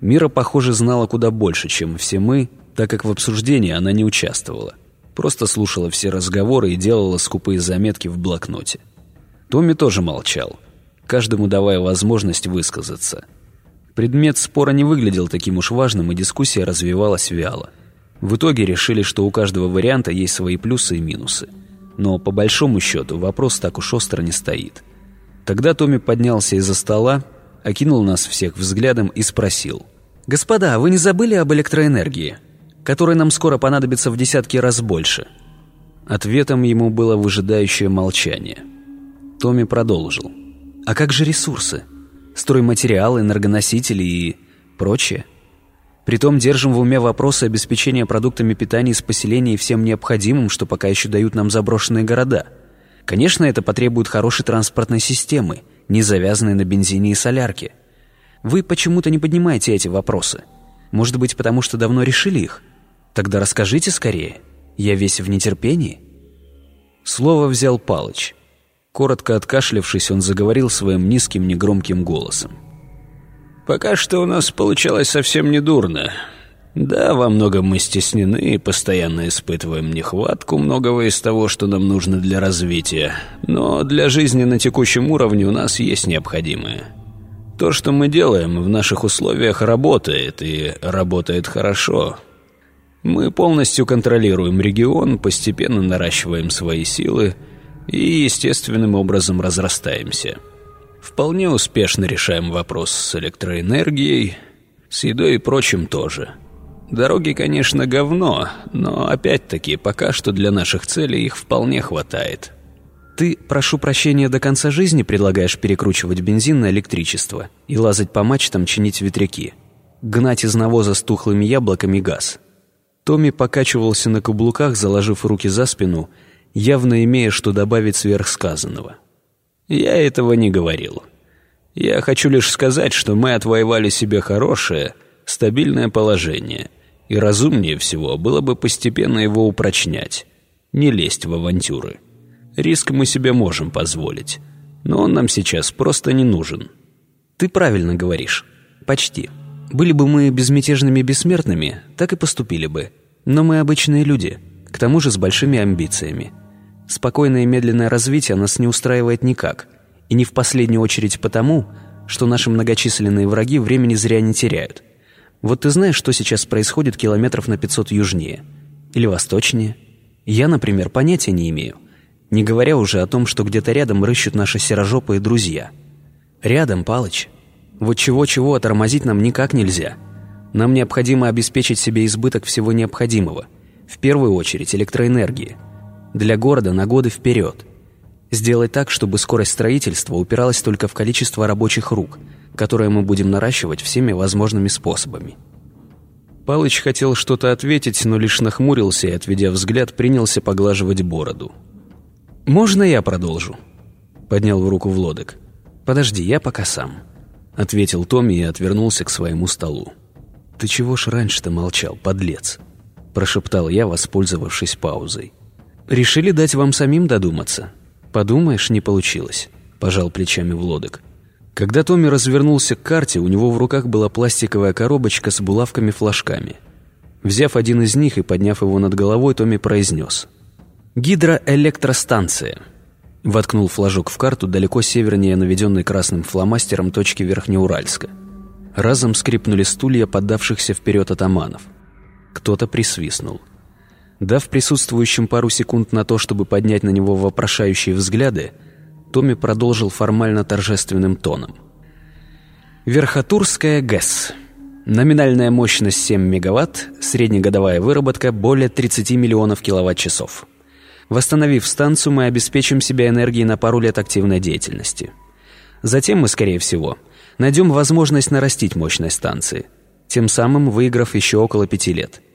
Мира, похоже, знала куда больше, чем все мы, так как в обсуждении она не участвовала. Просто слушала все разговоры и делала скупые заметки в блокноте. Томми тоже молчал, каждому давая возможность высказаться. Предмет спора не выглядел таким уж важным, и дискуссия развивалась вяло. В итоге решили, что у каждого варианта есть свои плюсы и минусы. Но по большому счету вопрос так уж остро не стоит. Тогда Томми поднялся из-за стола, окинул нас всех взглядом и спросил. «Господа, вы не забыли об электроэнергии, которая нам скоро понадобится в десятки раз больше?» Ответом ему было выжидающее молчание. Томми продолжил. «А как же ресурсы? Стройматериалы, энергоносители и прочее?» Притом держим в уме вопросы обеспечения продуктами питания из поселений и всем необходимым, что пока еще дают нам заброшенные города. Конечно, это потребует хорошей транспортной системы, не завязанной на бензине и солярке. Вы почему-то не поднимаете эти вопросы. Может быть, потому что давно решили их? Тогда расскажите скорее. Я весь в нетерпении. Слово взял Палыч. Коротко откашлявшись, он заговорил своим низким негромким голосом. Пока что у нас получалось совсем недурно. Да, во многом мы стеснены и постоянно испытываем нехватку многого из того, что нам нужно для развития. Но для жизни на текущем уровне у нас есть необходимое. То, что мы делаем в наших условиях, работает, и работает хорошо. Мы полностью контролируем регион, постепенно наращиваем свои силы и естественным образом разрастаемся. Вполне успешно решаем вопрос с электроэнергией, с едой и прочим тоже. Дороги, конечно, говно, но опять-таки пока что для наших целей их вполне хватает. Ты, прошу прощения, до конца жизни предлагаешь перекручивать бензин на электричество и лазать по мачтам, чинить ветряки, гнать из навоза с тухлыми яблоками газ. Томми покачивался на каблуках, заложив руки за спину, явно имея что добавить сверхсказанного. Я этого не говорил. Я хочу лишь сказать, что мы отвоевали себе хорошее, стабильное положение, и разумнее всего было бы постепенно его упрочнять, не лезть в авантюры. Риск мы себе можем позволить, но он нам сейчас просто не нужен. Ты правильно говоришь. Почти. Были бы мы безмятежными бессмертными, так и поступили бы. Но мы обычные люди, к тому же с большими амбициями. Спокойное и медленное развитие нас не устраивает никак. И не в последнюю очередь потому, что наши многочисленные враги времени зря не теряют. Вот ты знаешь, что сейчас происходит километров на 500 южнее? Или восточнее? Я, например, понятия не имею. Не говоря уже о том, что где-то рядом рыщут наши серожопые друзья. Рядом, Палыч. Вот чего-чего, а тормозить нам никак нельзя. Нам необходимо обеспечить себе избыток всего необходимого. В первую очередь электроэнергии – для города на годы вперед. Сделать так, чтобы скорость строительства упиралась только в количество рабочих рук, которое мы будем наращивать всеми возможными способами. Палыч хотел что-то ответить, но лишь нахмурился и, отведя взгляд, принялся поглаживать бороду. «Можно я продолжу?» Поднял в руку Влодок. «Подожди, я пока сам», — ответил Томми и отвернулся к своему столу. «Ты чего ж раньше-то молчал, подлец?» — прошептал я, воспользовавшись паузой. «Решили дать вам самим додуматься. Подумаешь, не получилось», – пожал плечами Влодок. Когда Томми развернулся к карте, у него в руках была пластиковая коробочка с булавками-флажками. Взяв один из них и подняв его над головой, Томми произнес. «Гидроэлектростанция». Воткнул флажок в карту далеко севернее наведенной красным фломастером точки Верхнеуральска. Разом скрипнули стулья поддавшихся вперед атаманов. Кто-то присвистнул – Дав присутствующим пару секунд на то, чтобы поднять на него вопрошающие взгляды, Томми продолжил формально торжественным тоном. Верхотурская ГЭС. Номинальная мощность 7 мегаватт, среднегодовая выработка более 30 миллионов киловатт-часов. Восстановив станцию, мы обеспечим себя энергией на пару лет активной деятельности. Затем мы, скорее всего, найдем возможность нарастить мощность станции, тем самым выиграв еще около пяти лет –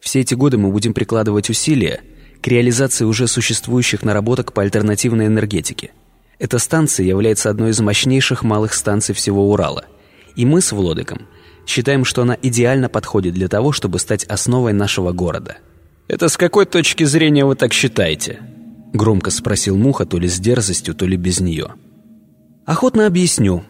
все эти годы мы будем прикладывать усилия к реализации уже существующих наработок по альтернативной энергетике. Эта станция является одной из мощнейших малых станций всего Урала. И мы с Влодыком считаем, что она идеально подходит для того, чтобы стать основой нашего города. «Это с какой точки зрения вы так считаете?» Громко спросил Муха, то ли с дерзостью, то ли без нее. «Охотно объясню.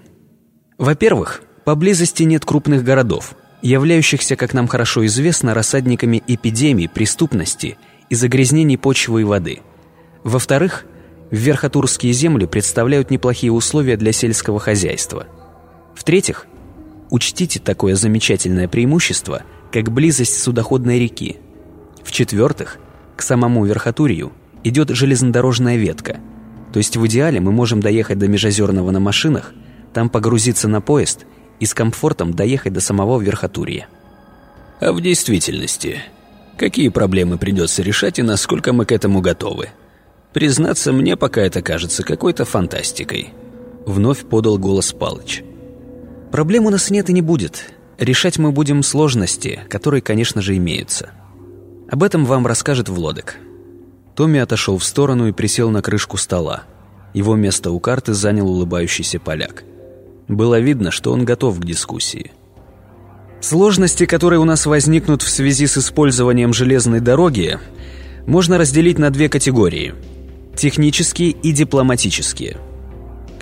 Во-первых, поблизости нет крупных городов – являющихся, как нам хорошо известно, рассадниками эпидемий, преступности и загрязнений почвы и воды. Во-вторых, верхотурские земли представляют неплохие условия для сельского хозяйства. В-третьих, Учтите такое замечательное преимущество, как близость судоходной реки. В-четвертых, к самому Верхотурью идет железнодорожная ветка, то есть в идеале мы можем доехать до Межозерного на машинах, там погрузиться на поезд и с комфортом доехать до самого Верхотурья. А в действительности, какие проблемы придется решать и насколько мы к этому готовы? Признаться, мне пока это кажется какой-то фантастикой. Вновь подал голос Палыч. Проблем у нас нет и не будет. Решать мы будем сложности, которые, конечно же, имеются. Об этом вам расскажет Влодек. Томми отошел в сторону и присел на крышку стола. Его место у карты занял улыбающийся поляк. Было видно, что он готов к дискуссии. Сложности, которые у нас возникнут в связи с использованием железной дороги, можно разделить на две категории – технические и дипломатические –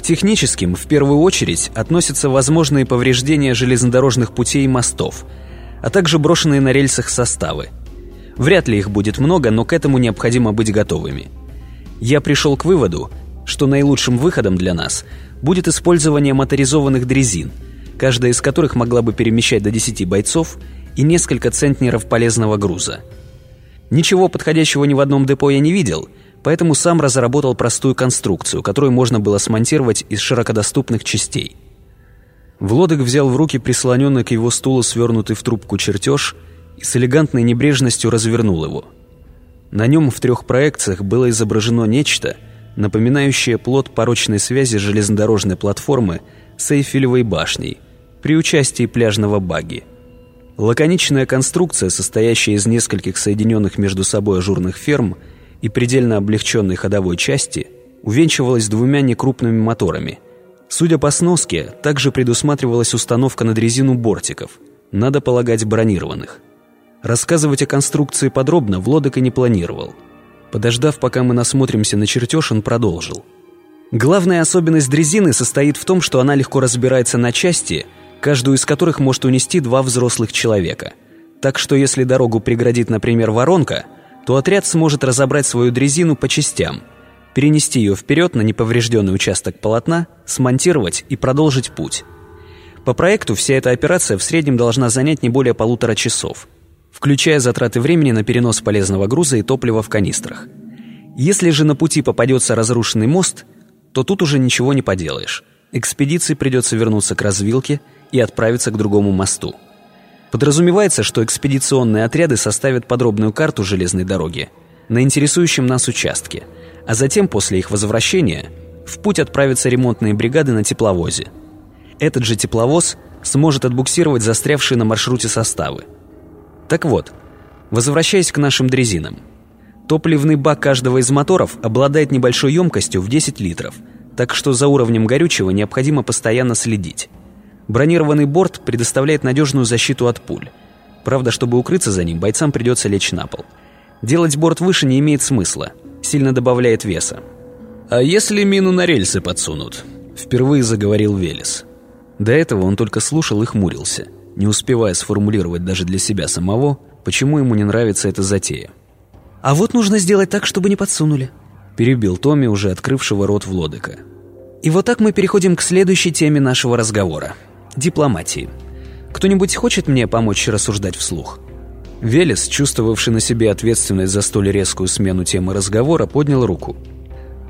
техническим в первую очередь относятся возможные повреждения железнодорожных путей и мостов, а также брошенные на рельсах составы. Вряд ли их будет много, но к этому необходимо быть готовыми. Я пришел к выводу, что наилучшим выходом для нас будет использование моторизованных дрезин, каждая из которых могла бы перемещать до 10 бойцов и несколько центнеров полезного груза. Ничего подходящего ни в одном депо я не видел – поэтому сам разработал простую конструкцию, которую можно было смонтировать из широкодоступных частей. Влодок взял в руки прислоненный к его стулу свернутый в трубку чертеж и с элегантной небрежностью развернул его. На нем в трех проекциях было изображено нечто, напоминающее плод порочной связи железнодорожной платформы с Эйфелевой башней при участии пляжного багги. Лаконичная конструкция, состоящая из нескольких соединенных между собой ажурных ферм – и предельно облегченной ходовой части увенчивалась двумя некрупными моторами. Судя по сноске, также предусматривалась установка на дрезину бортиков, надо полагать бронированных. Рассказывать о конструкции подробно Влодок и не планировал. Подождав, пока мы насмотримся на чертеж, он продолжил. Главная особенность дрезины состоит в том, что она легко разбирается на части, каждую из которых может унести два взрослых человека. Так что если дорогу преградит, например, воронка – то отряд сможет разобрать свою дрезину по частям, перенести ее вперед на неповрежденный участок полотна, смонтировать и продолжить путь. По проекту вся эта операция в среднем должна занять не более полутора часов, включая затраты времени на перенос полезного груза и топлива в канистрах. Если же на пути попадется разрушенный мост, то тут уже ничего не поделаешь. Экспедиции придется вернуться к развилке и отправиться к другому мосту. Подразумевается, что экспедиционные отряды составят подробную карту железной дороги на интересующем нас участке, а затем, после их возвращения, в путь отправятся ремонтные бригады на тепловозе. Этот же тепловоз сможет отбуксировать застрявшие на маршруте составы. Так вот, возвращаясь к нашим дрезинам. Топливный бак каждого из моторов обладает небольшой емкостью в 10 литров, так что за уровнем горючего необходимо постоянно следить. Бронированный борт предоставляет надежную защиту от пуль. Правда, чтобы укрыться за ним, бойцам придется лечь на пол. Делать борт выше не имеет смысла, сильно добавляет веса. «А если мину на рельсы подсунут?» Впервые заговорил Велес. До этого он только слушал и хмурился, не успевая сформулировать даже для себя самого, почему ему не нравится эта затея. «А вот нужно сделать так, чтобы не подсунули», перебил Томми, уже открывшего рот Влодыка. «И вот так мы переходим к следующей теме нашего разговора дипломатии. Кто-нибудь хочет мне помочь рассуждать вслух?» Велес, чувствовавший на себе ответственность за столь резкую смену темы разговора, поднял руку.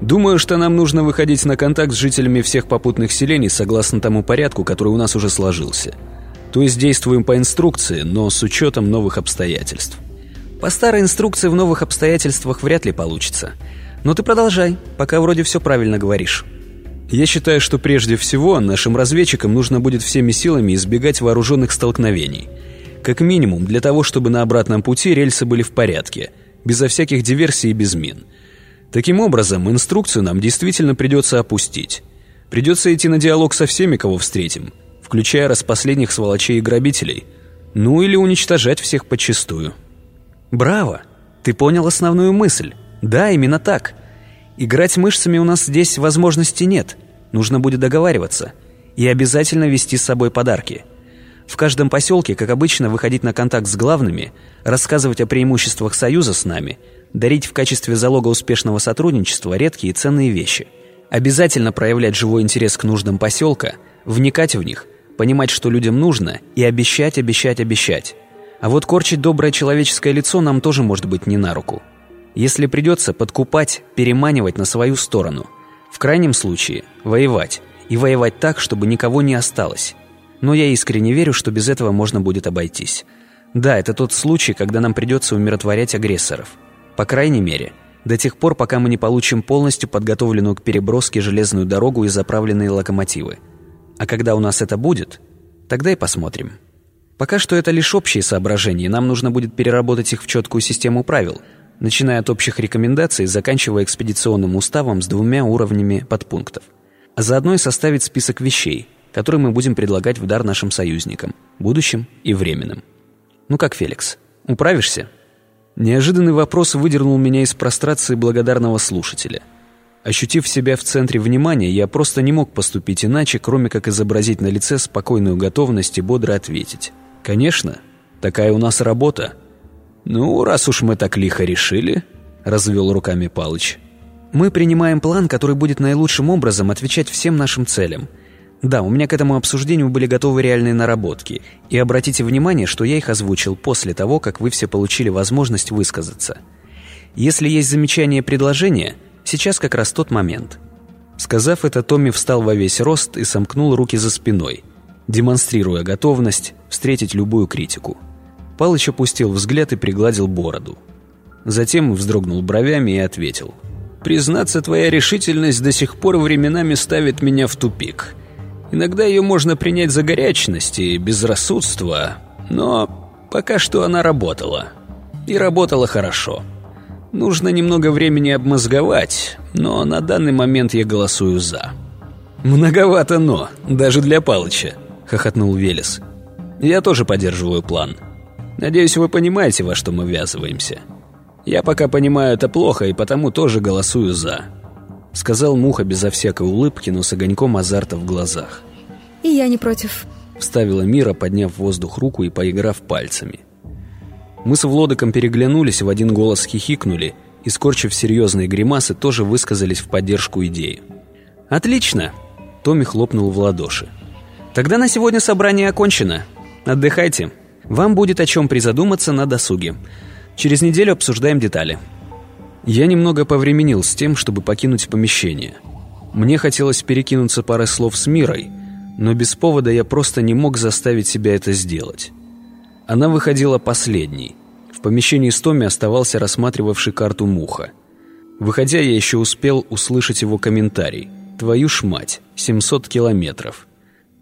«Думаю, что нам нужно выходить на контакт с жителями всех попутных селений согласно тому порядку, который у нас уже сложился. То есть действуем по инструкции, но с учетом новых обстоятельств». «По старой инструкции в новых обстоятельствах вряд ли получится. Но ты продолжай, пока вроде все правильно говоришь». Я считаю, что прежде всего нашим разведчикам нужно будет всеми силами избегать вооруженных столкновений. Как минимум, для того, чтобы на обратном пути рельсы были в порядке, безо всяких диверсий и без мин. Таким образом, инструкцию нам действительно придется опустить. Придется идти на диалог со всеми, кого встретим, включая распоследних сволочей и грабителей. Ну или уничтожать всех подчистую. Браво! Ты понял основную мысль. Да, именно так. Играть мышцами у нас здесь возможности нет. Нужно будет договариваться. И обязательно вести с собой подарки. В каждом поселке, как обычно, выходить на контакт с главными, рассказывать о преимуществах союза с нами, дарить в качестве залога успешного сотрудничества редкие и ценные вещи. Обязательно проявлять живой интерес к нуждам поселка, вникать в них, понимать, что людям нужно, и обещать, обещать, обещать. А вот корчить доброе человеческое лицо нам тоже может быть не на руку. Если придется подкупать, переманивать на свою сторону. В крайнем случае – воевать. И воевать так, чтобы никого не осталось. Но я искренне верю, что без этого можно будет обойтись. Да, это тот случай, когда нам придется умиротворять агрессоров. По крайней мере, до тех пор, пока мы не получим полностью подготовленную к переброске железную дорогу и заправленные локомотивы. А когда у нас это будет, тогда и посмотрим. Пока что это лишь общие соображения, нам нужно будет переработать их в четкую систему правил, начиная от общих рекомендаций, заканчивая экспедиционным уставом с двумя уровнями подпунктов. А заодно и составить список вещей, которые мы будем предлагать в дар нашим союзникам, будущим и временным. Ну как, Феликс, управишься? Неожиданный вопрос выдернул меня из прострации благодарного слушателя. Ощутив себя в центре внимания, я просто не мог поступить иначе, кроме как изобразить на лице спокойную готовность и бодро ответить. «Конечно, такая у нас работа». «Ну, раз уж мы так лихо решили», — развел руками Палыч. «Мы принимаем план, который будет наилучшим образом отвечать всем нашим целям — да, у меня к этому обсуждению были готовы реальные наработки. И обратите внимание, что я их озвучил после того, как вы все получили возможность высказаться. Если есть замечания и предложения, сейчас как раз тот момент. Сказав это, Томми встал во весь рост и сомкнул руки за спиной, демонстрируя готовность встретить любую критику. Палыч опустил взгляд и пригладил бороду. Затем вздрогнул бровями и ответил. «Признаться, твоя решительность до сих пор временами ставит меня в тупик». Иногда ее можно принять за горячность и безрассудство, но пока что она работала. И работала хорошо. Нужно немного времени обмозговать, но на данный момент я голосую «за». «Многовато «но», даже для Палыча», — хохотнул Велес. «Я тоже поддерживаю план. Надеюсь, вы понимаете, во что мы ввязываемся. Я пока понимаю это плохо, и потому тоже голосую «за». — сказал Муха безо всякой улыбки, но с огоньком азарта в глазах. «И я не против», — вставила Мира, подняв в воздух руку и поиграв пальцами. Мы с Влодоком переглянулись, в один голос хихикнули и, скорчив серьезные гримасы, тоже высказались в поддержку идеи. «Отлично!» — Томми хлопнул в ладоши. «Тогда на сегодня собрание окончено. Отдыхайте. Вам будет о чем призадуматься на досуге. Через неделю обсуждаем детали». Я немного повременил с тем, чтобы покинуть помещение. Мне хотелось перекинуться парой слов с Мирой, но без повода я просто не мог заставить себя это сделать. Она выходила последней. В помещении с Томми оставался рассматривавший карту Муха. Выходя, я еще успел услышать его комментарий. «Твою ж мать, 700 километров».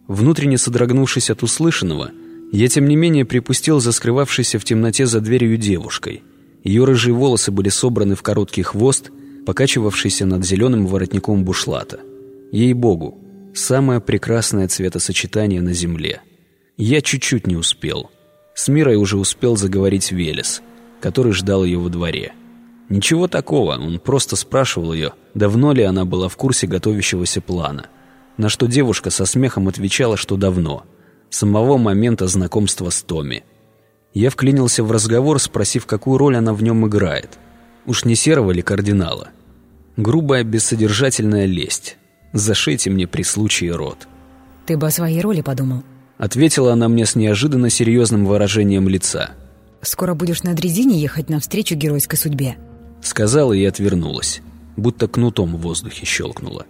Внутренне содрогнувшись от услышанного, я тем не менее припустил за скрывавшейся в темноте за дверью девушкой – ее рыжие волосы были собраны в короткий хвост, покачивавшийся над зеленым воротником бушлата. Ей-богу, самое прекрасное цветосочетание на земле. Я чуть-чуть не успел. С Мирой уже успел заговорить Велес, который ждал ее во дворе. Ничего такого, он просто спрашивал ее, давно ли она была в курсе готовящегося плана. На что девушка со смехом отвечала, что давно. Самого момента знакомства с Томми. Я вклинился в разговор, спросив, какую роль она в нем играет. Уж не серого ли кардинала? Грубая, бессодержательная лесть. Зашейте мне при случае рот. «Ты бы о своей роли подумал», — ответила она мне с неожиданно серьезным выражением лица. «Скоро будешь на дрезине ехать навстречу геройской судьбе», — сказала и отвернулась, будто кнутом в воздухе щелкнула.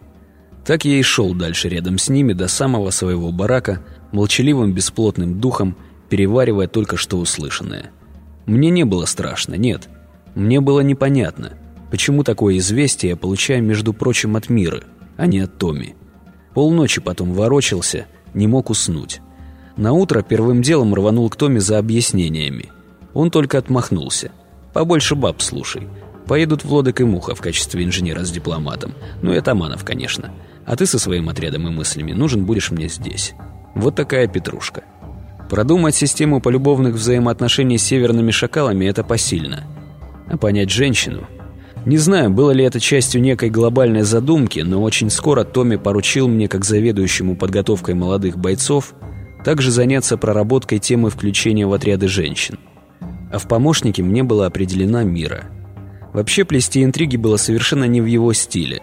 Так я и шел дальше рядом с ними до самого своего барака, молчаливым бесплотным духом, переваривая только что услышанное. Мне не было страшно, нет. Мне было непонятно, почему такое известие я получаю, между прочим, от Миры, а не от Томи. Полночи потом ворочался, не мог уснуть. На утро первым делом рванул к Томе за объяснениями. Он только отмахнулся. «Побольше баб слушай. Поедут в Лодок и Муха в качестве инженера с дипломатом. Ну и атаманов, конечно. А ты со своим отрядом и мыслями нужен будешь мне здесь. Вот такая петрушка». Продумать систему полюбовных взаимоотношений с северными шакалами – это посильно. А понять женщину? Не знаю, было ли это частью некой глобальной задумки, но очень скоро Томми поручил мне, как заведующему подготовкой молодых бойцов, также заняться проработкой темы включения в отряды женщин. А в помощнике мне была определена Мира. Вообще плести интриги было совершенно не в его стиле.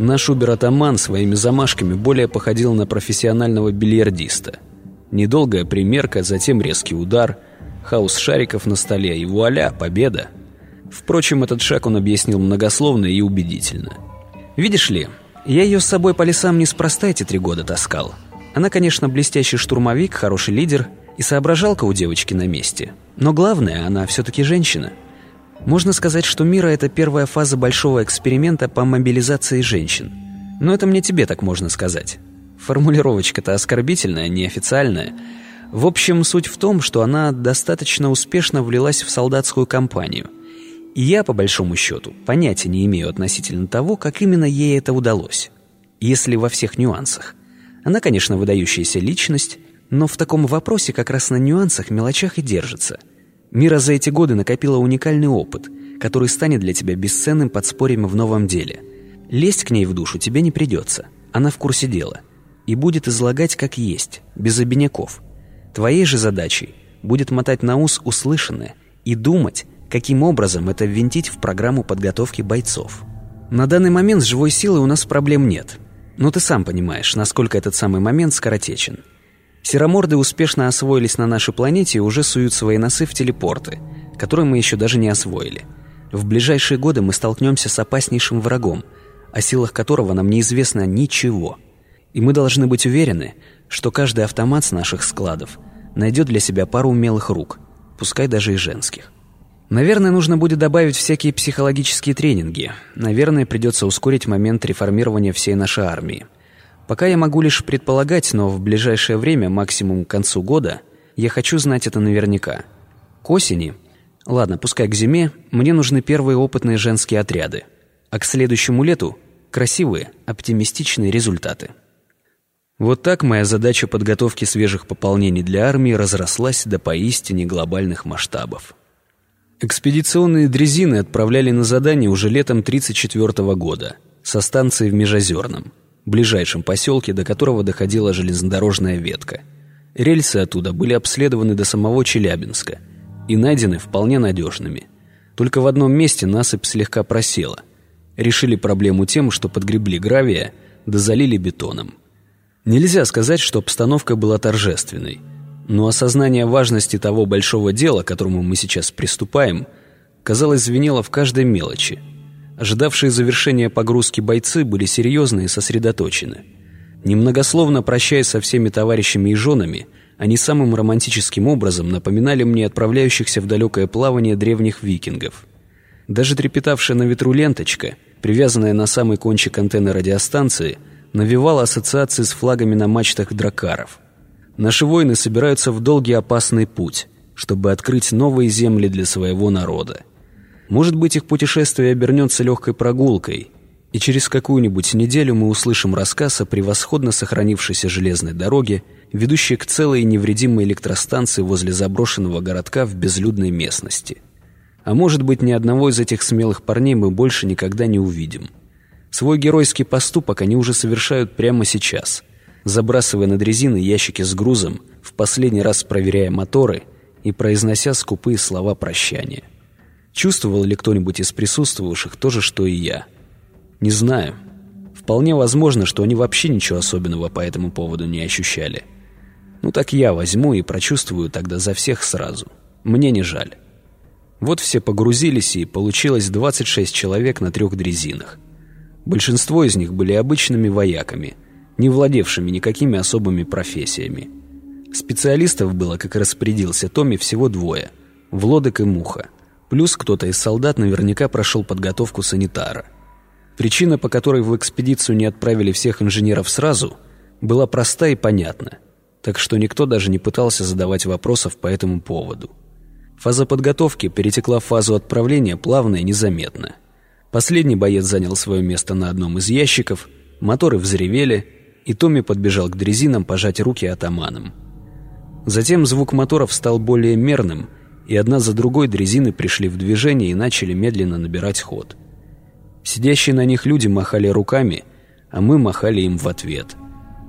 Наш убер-атаман своими замашками более походил на профессионального бильярдиста – Недолгая примерка, затем резкий удар, хаос шариков на столе и вуаля, победа. Впрочем, этот шаг он объяснил многословно и убедительно. «Видишь ли, я ее с собой по лесам неспроста эти три года таскал. Она, конечно, блестящий штурмовик, хороший лидер и соображалка у девочки на месте. Но главное, она все-таки женщина. Можно сказать, что Мира — это первая фаза большого эксперимента по мобилизации женщин. Но это мне тебе так можно сказать. Формулировочка-то оскорбительная, неофициальная. В общем, суть в том, что она достаточно успешно влилась в солдатскую компанию. И я, по большому счету, понятия не имею относительно того, как именно ей это удалось. Если во всех нюансах. Она, конечно, выдающаяся личность, но в таком вопросе как раз на нюансах, мелочах и держится. Мира за эти годы накопила уникальный опыт, который станет для тебя бесценным подспорьем в новом деле. Лезть к ней в душу тебе не придется. Она в курсе дела. И будет излагать как есть, без обиняков. Твоей же задачей будет мотать на ус услышанное и думать, каким образом это ввинтить в программу подготовки бойцов. На данный момент с живой силой у нас проблем нет – но ты сам понимаешь, насколько этот самый момент скоротечен. Сероморды успешно освоились на нашей планете и уже суют свои носы в телепорты, которые мы еще даже не освоили. В ближайшие годы мы столкнемся с опаснейшим врагом, о силах которого нам неизвестно ничего. И мы должны быть уверены, что каждый автомат с наших складов найдет для себя пару умелых рук, пускай даже и женских. Наверное, нужно будет добавить всякие психологические тренинги. Наверное, придется ускорить момент реформирования всей нашей армии. Пока я могу лишь предполагать, но в ближайшее время, максимум к концу года, я хочу знать это наверняка. К осени, ладно, пускай к зиме, мне нужны первые опытные женские отряды. А к следующему лету – красивые, оптимистичные результаты. Вот так моя задача подготовки свежих пополнений для армии разрослась до поистине глобальных масштабов. Экспедиционные дрезины отправляли на задание уже летом 1934 года со станции в Межозерном, ближайшем поселке, до которого доходила железнодорожная ветка. Рельсы оттуда были обследованы до самого Челябинска и найдены вполне надежными. Только в одном месте насыпь слегка просела. Решили проблему тем, что подгребли гравия, да залили бетоном. Нельзя сказать, что обстановка была торжественной – но осознание важности того большого дела, к которому мы сейчас приступаем, казалось, звенело в каждой мелочи. Ожидавшие завершения погрузки бойцы были серьезны и сосредоточены. Немногословно прощаясь со всеми товарищами и женами, они самым романтическим образом напоминали мне отправляющихся в далекое плавание древних викингов. Даже трепетавшая на ветру ленточка, привязанная на самый кончик антенны радиостанции, навевала ассоциации с флагами на мачтах дракаров – Наши воины собираются в долгий опасный путь, чтобы открыть новые земли для своего народа. Может быть, их путешествие обернется легкой прогулкой, и через какую-нибудь неделю мы услышим рассказ о превосходно сохранившейся железной дороге, ведущей к целой невредимой электростанции возле заброшенного городка в безлюдной местности. А может быть, ни одного из этих смелых парней мы больше никогда не увидим. Свой геройский поступок они уже совершают прямо сейчас – забрасывая на дрезины ящики с грузом, в последний раз проверяя моторы и произнося скупые слова прощания. Чувствовал ли кто-нибудь из присутствовавших то же, что и я? Не знаю. Вполне возможно, что они вообще ничего особенного по этому поводу не ощущали. Ну так я возьму и прочувствую тогда за всех сразу. Мне не жаль. Вот все погрузились, и получилось 26 человек на трех дрезинах. Большинство из них были обычными вояками – не владевшими никакими особыми профессиями. Специалистов было, как распорядился Томми, всего двое – Влодок и Муха. Плюс кто-то из солдат наверняка прошел подготовку санитара. Причина, по которой в экспедицию не отправили всех инженеров сразу, была проста и понятна, так что никто даже не пытался задавать вопросов по этому поводу. Фаза подготовки перетекла в фазу отправления плавно и незаметно. Последний боец занял свое место на одном из ящиков, моторы взревели – и Томми подбежал к дрезинам пожать руки атаманам. Затем звук моторов стал более мерным, и одна за другой дрезины пришли в движение и начали медленно набирать ход. Сидящие на них люди махали руками, а мы махали им в ответ.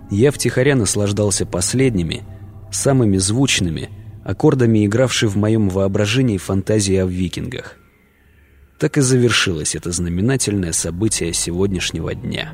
Я втихаря наслаждался последними, самыми звучными, аккордами, игравшей в моем воображении фантазии о викингах. Так и завершилось это знаменательное событие сегодняшнего дня.